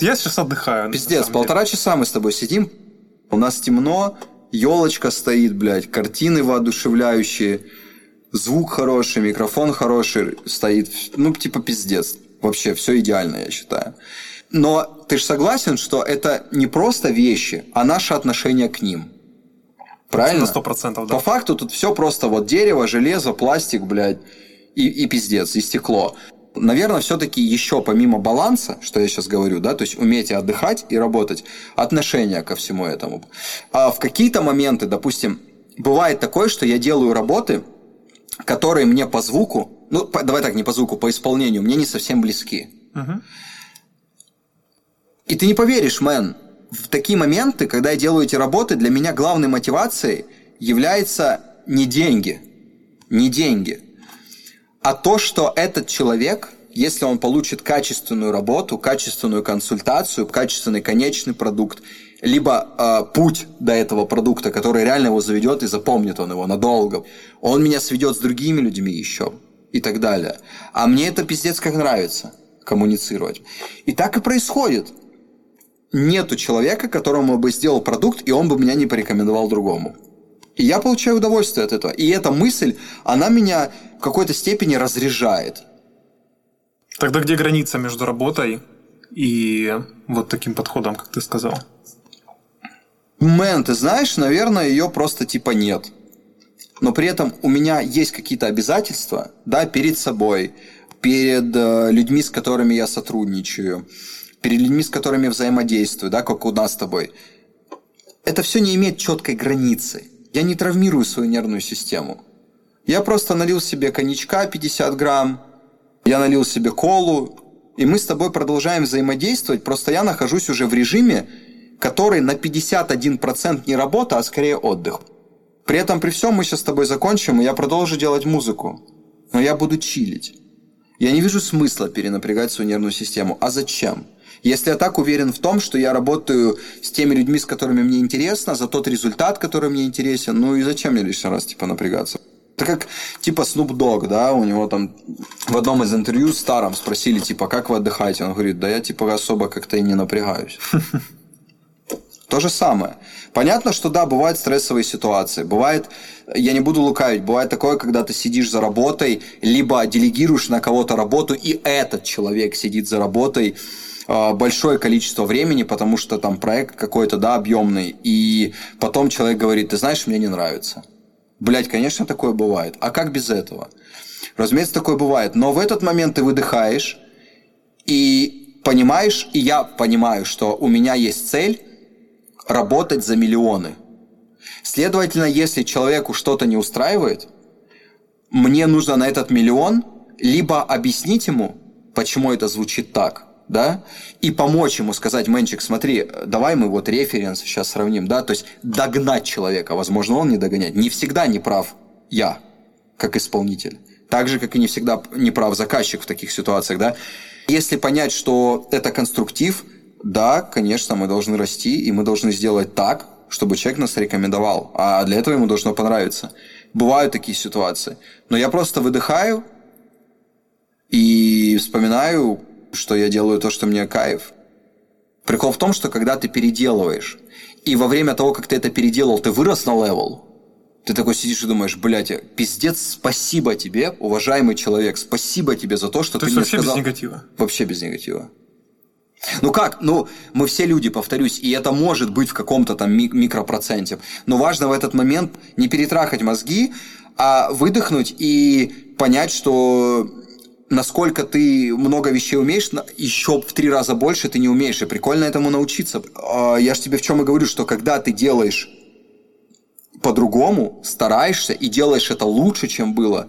Я сейчас отдыхаю. Пиздец, полтора деле. часа мы с тобой сидим, у нас темно, елочка стоит, блядь, картины воодушевляющие, звук хороший, микрофон хороший стоит. Ну, типа пиздец. Вообще, все идеально, я считаю. Но ты же согласен, что это не просто вещи, а наше отношение к ним. Правильно? Сто процентов, да. По факту тут все просто вот дерево, железо, пластик, блядь, и, и пиздец, и стекло. Наверное, все-таки еще помимо баланса, что я сейчас говорю, да, то есть уметь отдыхать и работать, отношение ко всему этому. А в какие-то моменты, допустим, бывает такое, что я делаю работы, которые мне по звуку, ну, по, давай так, не по звуку, по исполнению, мне не совсем близки. Угу. И ты не поверишь, мэн, в такие моменты, когда я делаю эти работы, для меня главной мотивацией является не деньги, не деньги, а то, что этот человек, если он получит качественную работу, качественную консультацию, качественный конечный продукт, либо э, путь до этого продукта, который реально его заведет и запомнит он его надолго, он меня сведет с другими людьми еще и так далее. А мне это пиздец как нравится коммуницировать. И так и происходит нету человека, которому бы сделал продукт, и он бы меня не порекомендовал другому. И я получаю удовольствие от этого. И эта мысль, она меня в какой-то степени разряжает. Тогда где граница между работой и вот таким подходом, как ты сказал? Мэн, ты знаешь, наверное, ее просто типа нет. Но при этом у меня есть какие-то обязательства, да, перед собой, перед э, людьми, с которыми я сотрудничаю, перед людьми, с которыми взаимодействую, да, как у нас с тобой, это все не имеет четкой границы. Я не травмирую свою нервную систему. Я просто налил себе коньячка 50 грамм, я налил себе колу, и мы с тобой продолжаем взаимодействовать, просто я нахожусь уже в режиме, который на 51% не работа, а скорее отдых. При этом, при всем, мы сейчас с тобой закончим, и я продолжу делать музыку. Но я буду чилить. Я не вижу смысла перенапрягать свою нервную систему. А зачем? Если я так уверен в том, что я работаю с теми людьми, с которыми мне интересно, за тот результат, который мне интересен, ну и зачем мне лишний раз типа напрягаться? Это как типа Snoop Dogg, да, у него там в одном из интервью старом спросили, типа, как вы отдыхаете? Он говорит, да я типа особо как-то и не напрягаюсь. То же самое. Понятно, что да, бывают стрессовые ситуации. Бывает, я не буду лукавить, бывает такое, когда ты сидишь за работой, либо делегируешь на кого-то работу, и этот человек сидит за работой большое количество времени, потому что там проект какой-то, да, объемный, и потом человек говорит, ты знаешь, мне не нравится. Блять, конечно, такое бывает. А как без этого? Разумеется, такое бывает. Но в этот момент ты выдыхаешь и понимаешь, и я понимаю, что у меня есть цель работать за миллионы. Следовательно, если человеку что-то не устраивает, мне нужно на этот миллион либо объяснить ему, почему это звучит так, да, и помочь ему сказать, Мэнчик, смотри, давай мы вот референс сейчас сравним, да, то есть догнать человека, возможно, он не догоняет. Не всегда не прав я, как исполнитель. Так же, как и не всегда не прав заказчик в таких ситуациях, да. Если понять, что это конструктив, да, конечно, мы должны расти, и мы должны сделать так, чтобы человек нас рекомендовал. А для этого ему должно понравиться. Бывают такие ситуации. Но я просто выдыхаю и вспоминаю, что я делаю то, что мне кайф. Прикол в том, что когда ты переделываешь, и во время того, как ты это переделал, ты вырос на level, ты такой сидишь и думаешь, блядь, пиздец, спасибо тебе, уважаемый человек, спасибо тебе за то, что то ты мне вообще сказал. без негатива? Вообще без негатива. Ну как? Ну, мы все люди, повторюсь, и это может быть в каком-то там микропроценте. Но важно в этот момент не перетрахать мозги, а выдохнуть и понять, что насколько ты много вещей умеешь, еще в три раза больше ты не умеешь. И прикольно этому научиться. А, я же тебе в чем и говорю, что когда ты делаешь по-другому, стараешься и делаешь это лучше, чем было,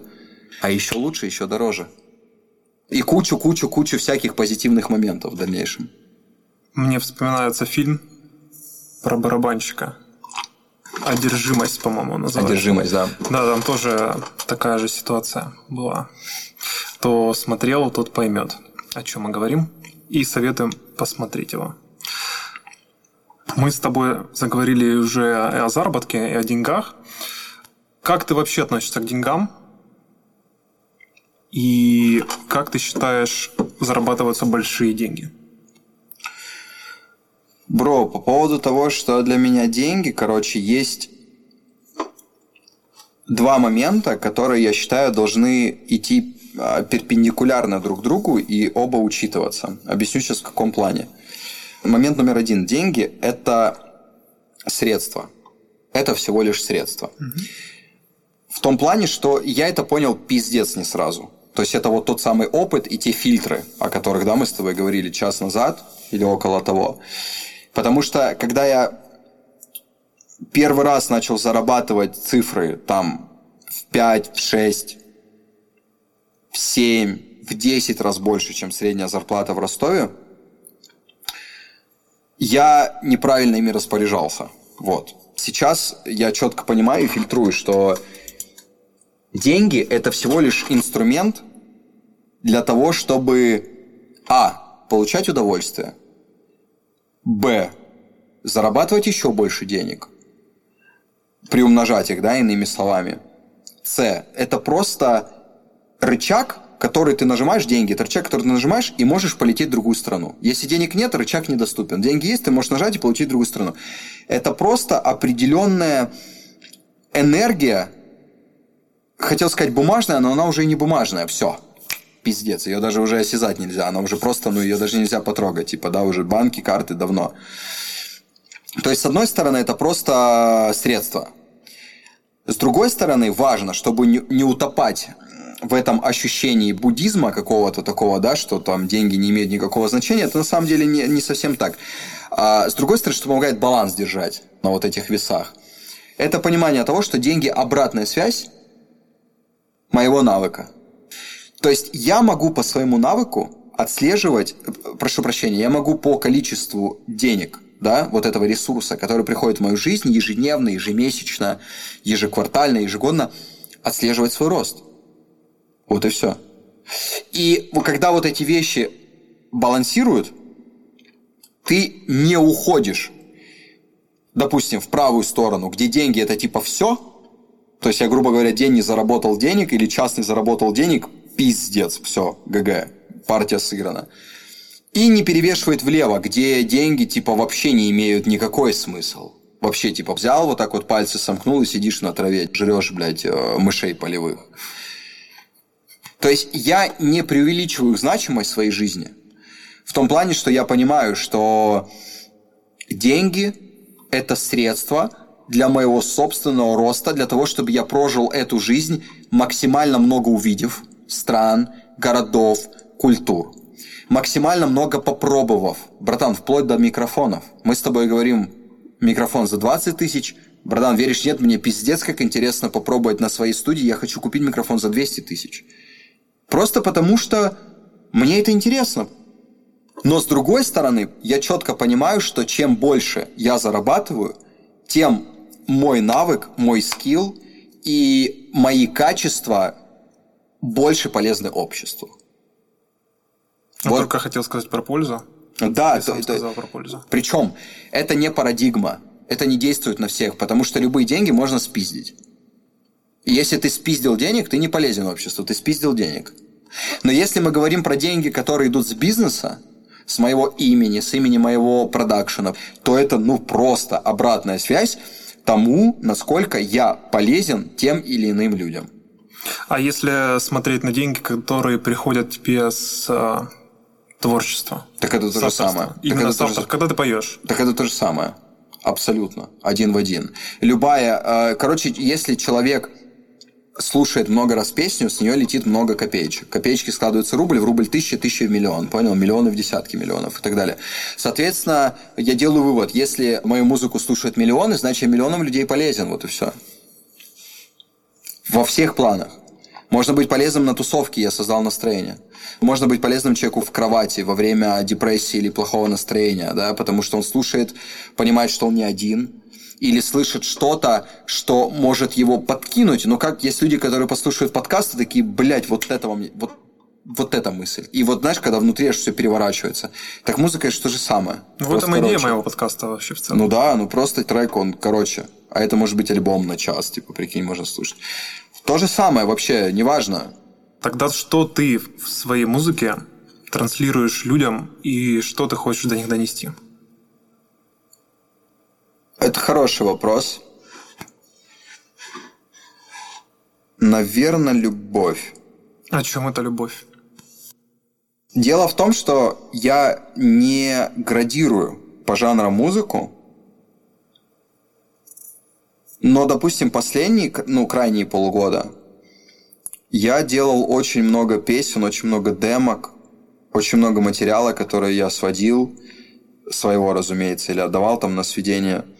а еще лучше, еще дороже. И кучу-кучу-кучу всяких позитивных моментов в дальнейшем. Мне вспоминается фильм про барабанщика. Одержимость, по-моему, называется. Одержимость, да. Да, там тоже такая же ситуация была. Кто смотрел, тот поймет, о чем мы говорим. И советуем посмотреть его. Мы с тобой заговорили уже о заработке и о деньгах. Как ты вообще относишься к деньгам? И как ты считаешь, зарабатываются большие деньги? Бро, по поводу того, что для меня деньги, короче, есть два момента, которые, я считаю, должны идти а, перпендикулярно друг другу и оба учитываться. Объясню сейчас в каком плане. Момент номер один. Деньги – это средства. Это всего лишь средства. Угу. В том плане, что я это понял пиздец не сразу. То есть это вот тот самый опыт и те фильтры, о которых да, мы с тобой говорили час назад или около того. Потому что когда я первый раз начал зарабатывать цифры там в 5, в 6, в 7, в 10 раз больше, чем средняя зарплата в Ростове, я неправильно ими распоряжался. Вот. Сейчас я четко понимаю и фильтрую, что деньги – это всего лишь инструмент для того, чтобы а. получать удовольствие, б. зарабатывать еще больше денег, приумножать их, да, иными словами. С. Это просто рычаг, который ты нажимаешь, деньги, это рычаг, который ты нажимаешь, и можешь полететь в другую страну. Если денег нет, рычаг недоступен. Деньги есть, ты можешь нажать и получить в другую страну. Это просто определенная энергия, хотел сказать бумажная, но она уже и не бумажная, все. Пиздец, ее даже уже осязать нельзя, она уже просто, ну, ее даже нельзя потрогать, типа, да, уже банки, карты давно. То есть, с одной стороны, это просто средство. С другой стороны, важно, чтобы не, утопать в этом ощущении буддизма какого-то такого, да, что там деньги не имеют никакого значения, это на самом деле не, не совсем так. А с другой стороны, что помогает баланс держать на вот этих весах. Это понимание того, что деньги – обратная связь моего навыка. То есть я могу по своему навыку отслеживать, прошу прощения, я могу по количеству денег да, вот этого ресурса, который приходит в мою жизнь ежедневно, ежемесячно, ежеквартально, ежегодно, отслеживать свой рост. Вот и все. И когда вот эти вещи балансируют, ты не уходишь, допустим, в правую сторону, где деньги это типа все, то есть я, грубо говоря, день не заработал денег или час не заработал денег, пиздец, все, ГГ, партия сыграна. И не перевешивает влево, где деньги типа вообще не имеют никакой смысл. Вообще, типа, взял вот так вот пальцы сомкнул и сидишь на траве, жрешь, блядь, э, мышей полевых. То есть я не преувеличиваю значимость своей жизни. В том плане, что я понимаю, что деньги – это средство для моего собственного роста, для того, чтобы я прожил эту жизнь, максимально много увидев стран, городов, культур. Максимально много попробовав. Братан, вплоть до микрофонов. Мы с тобой говорим, микрофон за 20 тысяч. Братан, веришь, нет, мне пиздец, как интересно попробовать на своей студии. Я хочу купить микрофон за 200 тысяч. Просто потому что мне это интересно. Но с другой стороны, я четко понимаю, что чем больше я зарабатываю, тем мой навык, мой скилл и мои качества больше полезны обществу. Я вот. только хотел сказать про пользу. Да, Ты сам сказал про пользу. Причем это не парадигма, это не действует на всех, потому что любые деньги можно спиздить. И если ты спиздил денег, ты не полезен обществу, ты спиздил денег. Но если мы говорим про деньги, которые идут с бизнеса, с моего имени, с имени моего продакшена, то это ну просто обратная связь тому, насколько я полезен тем или иным людям. А если смотреть на деньги, которые приходят тебе с э, творчества? Так это то же самое. Именно так это же... когда ты поешь? Так это то же самое. Абсолютно. Один в один. Любая... Э, короче, если человек слушает много раз песню, с нее летит много копеечек. Копеечки складываются рубль, в рубль тысяча, тысяча в миллион, понял? Миллионы в десятки миллионов и так далее. Соответственно, я делаю вывод, если мою музыку слушают миллионы, значит, я миллионам людей полезен, вот и все. Во всех планах. Можно быть полезным на тусовке, я создал настроение. Можно быть полезным человеку в кровати во время депрессии или плохого настроения, да, потому что он слушает, понимает, что он не один, или слышит что-то, что может его подкинуть. Но как есть люди, которые послушают подкасты, такие, блядь, вот этого мне, вот вот эта мысль. И вот знаешь, когда внутри аж все переворачивается. Так музыка это что же самое. Ну, в этом идея моего подкаста вообще в целом. Ну да, ну просто трек, он короче. А это может быть альбом на час, типа, прикинь, можно слушать. То же самое вообще, неважно. Тогда что ты в своей музыке транслируешь людям и что ты хочешь до них донести? Это хороший вопрос. Наверное, любовь. О чем это любовь? Дело в том, что я не градирую по жанрам музыку, но, допустим, последние, ну, крайние полгода я делал очень много песен, очень много демок, очень много материала, который я сводил, своего, разумеется, или отдавал там на сведение –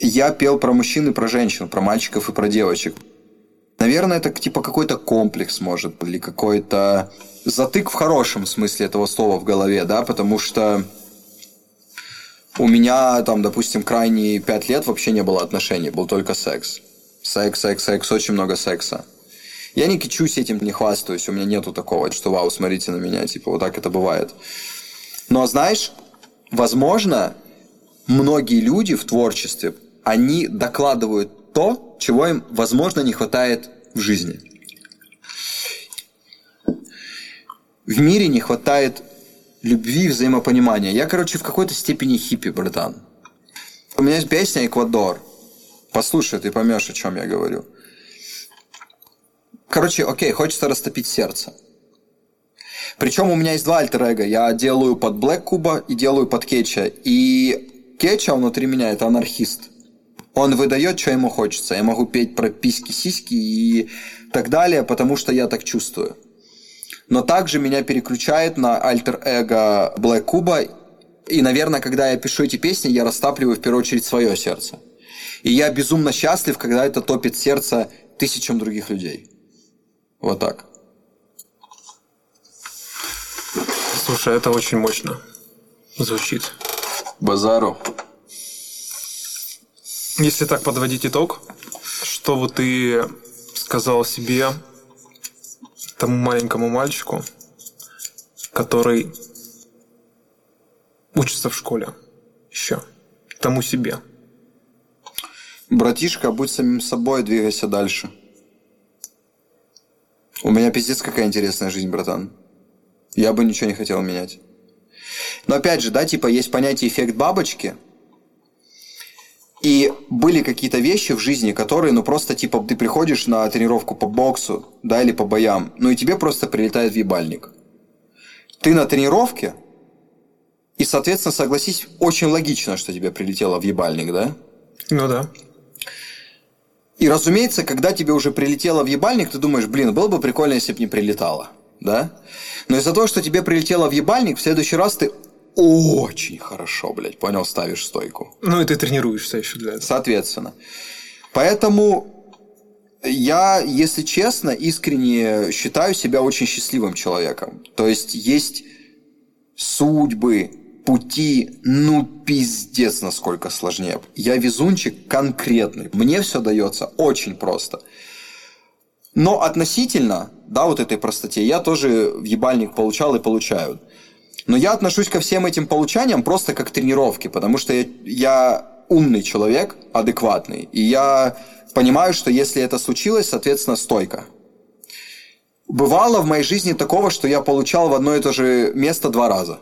я пел про мужчин и про женщин, про мальчиков и про девочек. Наверное, это типа какой-то комплекс, может, или какой-то затык в хорошем смысле этого слова в голове, да, потому что у меня там, допустим, крайние пять лет вообще не было отношений, был только секс. Секс, секс, секс, очень много секса. Я не кичусь этим, не хвастаюсь, у меня нету такого, что вау, смотрите на меня, типа вот так это бывает. Но знаешь, возможно, многие люди в творчестве они докладывают то, чего им, возможно, не хватает в жизни. В мире не хватает любви и взаимопонимания. Я, короче, в какой-то степени хиппи, братан. У меня есть песня «Эквадор». Послушай, ты поймешь, о чем я говорю. Короче, окей, хочется растопить сердце. Причем у меня есть два альтер -эго. Я делаю под Блэк Куба и делаю под Кетча. И Кетча внутри меня – это анархист. Он выдает, что ему хочется. Я могу петь про письки, сиськи и так далее, потому что я так чувствую. Но также меня переключает на альтер-эго Black Куба. И, наверное, когда я пишу эти песни, я растапливаю в первую очередь свое сердце. И я безумно счастлив, когда это топит сердце тысячам других людей. Вот так. Слушай, это очень мощно звучит. Базару. Если так подводить итог, что вот ты сказал себе, тому маленькому мальчику, который учится в школе еще, тому себе? Братишка, будь самим собой, двигайся дальше. У меня пиздец какая интересная жизнь, братан. Я бы ничего не хотел менять. Но опять же, да, типа есть понятие эффект бабочки. И были какие-то вещи в жизни, которые, ну просто типа ты приходишь на тренировку по боксу, да, или по боям, ну и тебе просто прилетает в ебальник. Ты на тренировке, и, соответственно, согласись, очень логично, что тебе прилетело в ебальник, да? Ну да. И, разумеется, когда тебе уже прилетело в ебальник, ты думаешь, блин, было бы прикольно, если бы не прилетало. Да? Но из-за того, что тебе прилетело в ебальник, в следующий раз ты очень хорошо, блядь, понял, ставишь стойку. Ну и ты тренируешься еще для этого. Соответственно. Поэтому я, если честно, искренне считаю себя очень счастливым человеком. То есть есть судьбы, пути, ну, пиздец, насколько сложнее. Я везунчик конкретный. Мне все дается очень просто. Но относительно, да, вот этой простоте, я тоже в ебальник получал и получаю. Но я отношусь ко всем этим получаниям просто как к тренировке, потому что я, я умный человек, адекватный. И я понимаю, что если это случилось, соответственно, стойка. Бывало в моей жизни такого, что я получал в одно и то же место два раза.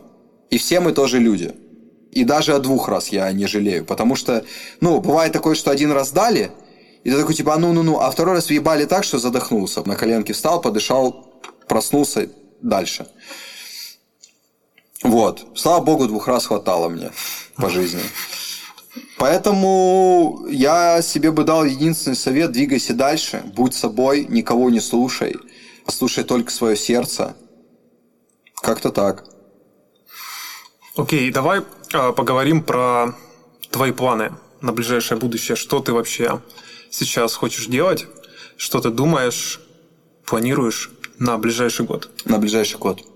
И все мы тоже люди. И даже о двух раз я не жалею. Потому что, ну, бывает такое, что один раз дали, и ты такой, типа, ну-ну-ну, а второй раз въебали так, что задохнулся. На коленке встал, подышал, проснулся дальше. Вот. Слава богу, двух раз хватало мне по жизни. Поэтому я себе бы дал единственный совет, двигайся дальше, будь собой, никого не слушай, слушай только свое сердце. Как-то так. Окей, давай э, поговорим про твои планы на ближайшее будущее. Что ты вообще сейчас хочешь делать? Что ты думаешь, планируешь на ближайший год? На ближайший год.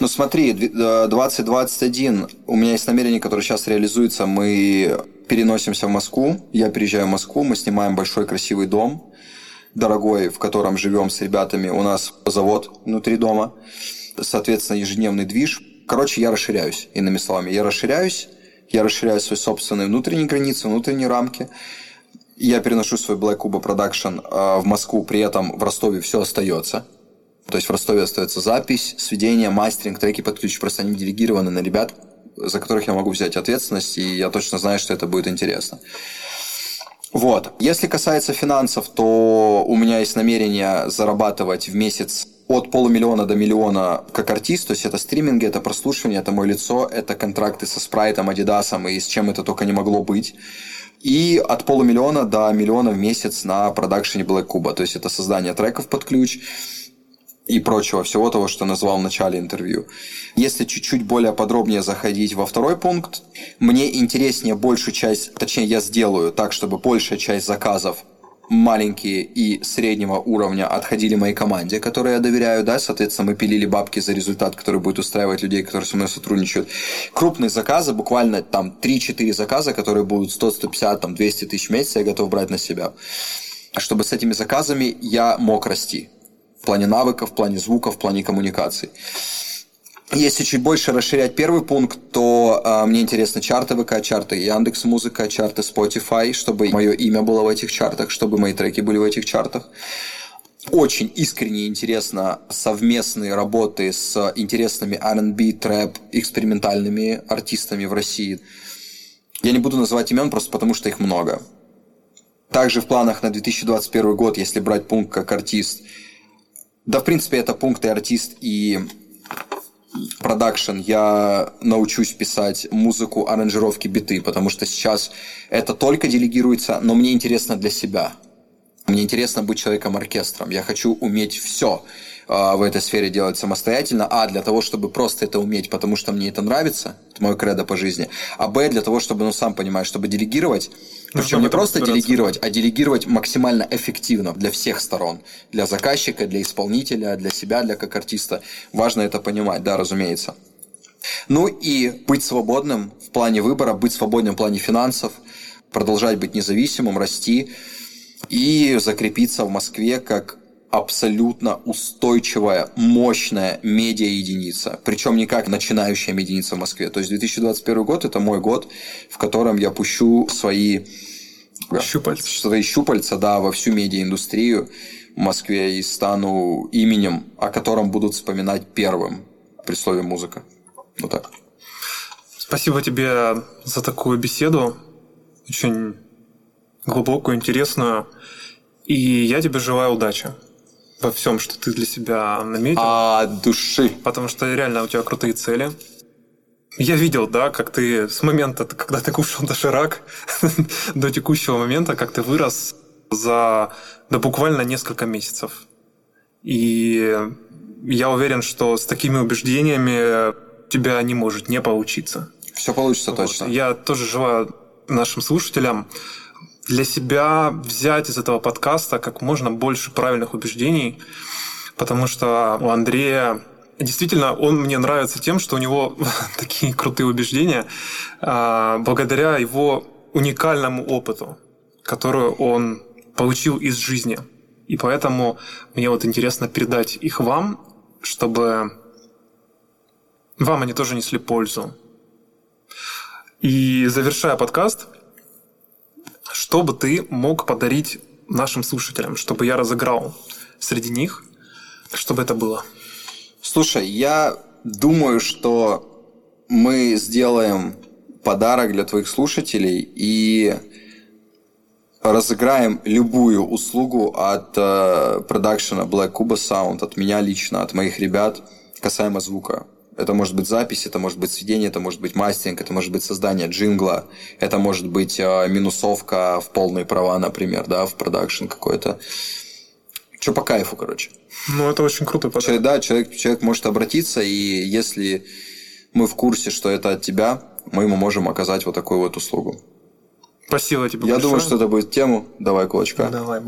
Ну смотри, 2021 у меня есть намерение, которое сейчас реализуется. Мы переносимся в Москву. Я приезжаю в Москву, мы снимаем большой красивый дом, дорогой, в котором живем с ребятами. У нас завод внутри дома. Соответственно, ежедневный движ. Короче, я расширяюсь, иными словами. Я расширяюсь, я расширяю свои собственные внутренние границы, внутренние рамки. Я переношу свой Black Cuba Production э, в Москву, при этом в Ростове все остается. То есть в Ростове остается запись, сведение, мастеринг, треки под ключ. Просто они делегированы на ребят, за которых я могу взять ответственность, и я точно знаю, что это будет интересно. Вот. Если касается финансов, то у меня есть намерение зарабатывать в месяц от полумиллиона до миллиона как артист, то есть это стриминги, это прослушивание, это мое лицо, это контракты со Спрайтом, Адидасом и с чем это только не могло быть. И от полумиллиона до миллиона в месяц на продакшене Black Cuba, то есть это создание треков под ключ, и прочего, всего того, что назвал в начале интервью. Если чуть-чуть более подробнее заходить во второй пункт, мне интереснее большую часть, точнее я сделаю так, чтобы большая часть заказов маленькие и среднего уровня отходили моей команде, которой я доверяю, да, соответственно, мы пилили бабки за результат, который будет устраивать людей, которые со мной сотрудничают. Крупные заказы, буквально там 3-4 заказа, которые будут 100, 150, там 200 тысяч в месяц, я готов брать на себя. Чтобы с этими заказами я мог расти в плане навыков, в плане звука, в плане коммуникаций. Если чуть больше расширять первый пункт, то э, мне интересны чарты ВК, чарты Яндекс Музыка, чарты Spotify, чтобы мое имя было в этих чартах, чтобы мои треки были в этих чартах. Очень искренне интересно совместные работы с интересными R&B, трэп, экспериментальными артистами в России. Я не буду называть имен просто потому, что их много. Также в планах на 2021 год, если брать пункт как артист – да, в принципе, это пункты артист и продакшн, я научусь писать музыку, аранжировки, биты, потому что сейчас это только делегируется, но мне интересно для себя. Мне интересно быть человеком-оркестром. Я хочу уметь все в этой сфере делать самостоятельно. А, для того, чтобы просто это уметь, потому что мне это нравится, это мое кредо по жизни. А Б, для того, чтобы, ну, сам понимаешь, чтобы делегировать, причем не просто делегировать, а делегировать максимально эффективно для всех сторон. Для заказчика, для исполнителя, для себя, для как артиста. Важно это понимать, да, разумеется. Ну и быть свободным в плане выбора, быть свободным в плане финансов, продолжать быть независимым, расти и закрепиться в Москве как абсолютно устойчивая, мощная медиа-единица. Причем не как начинающая единица в Москве. То есть 2021 год – это мой год, в котором я пущу свои щупальца, свои щупальца да, во всю медиаиндустрию в Москве и стану именем, о котором будут вспоминать первым при слове музыка. Вот так. Спасибо тебе за такую беседу. Очень глубокую, интересную. И я тебе желаю удачи во всем, что ты для себя наметил. А души. Потому что реально у тебя крутые цели. Я видел, да, как ты с момента, когда ты кушал доширак, до текущего момента, как ты вырос за да, буквально несколько месяцев. И я уверен, что с такими убеждениями у тебя не может не получиться. Все получится вот. точно. Я тоже желаю нашим слушателям для себя взять из этого подкаста как можно больше правильных убеждений, потому что у Андрея действительно он мне нравится тем, что у него такие крутые убеждения а, благодаря его уникальному опыту, который он получил из жизни. И поэтому мне вот интересно передать их вам, чтобы вам они тоже несли пользу. И завершая подкаст, что бы ты мог подарить нашим слушателям, чтобы я разыграл среди них, чтобы это было? Слушай, я думаю, что мы сделаем подарок для твоих слушателей и разыграем любую услугу от э, продакшена Black Cuba Sound, от меня лично, от моих ребят, касаемо звука. Это может быть запись, это может быть сведение, это может быть мастеринг, это может быть создание джингла, это может быть э, минусовка в полные права, например, да, в продакшн какой-то. Что по кайфу, короче. Ну, это очень круто. Человек, да, человек, человек может обратиться, и если мы в курсе, что это от тебя, мы ему можем оказать вот такую вот услугу. Спасибо тебе Я большое. думаю, что это будет тему. Давай кулачка. Давай.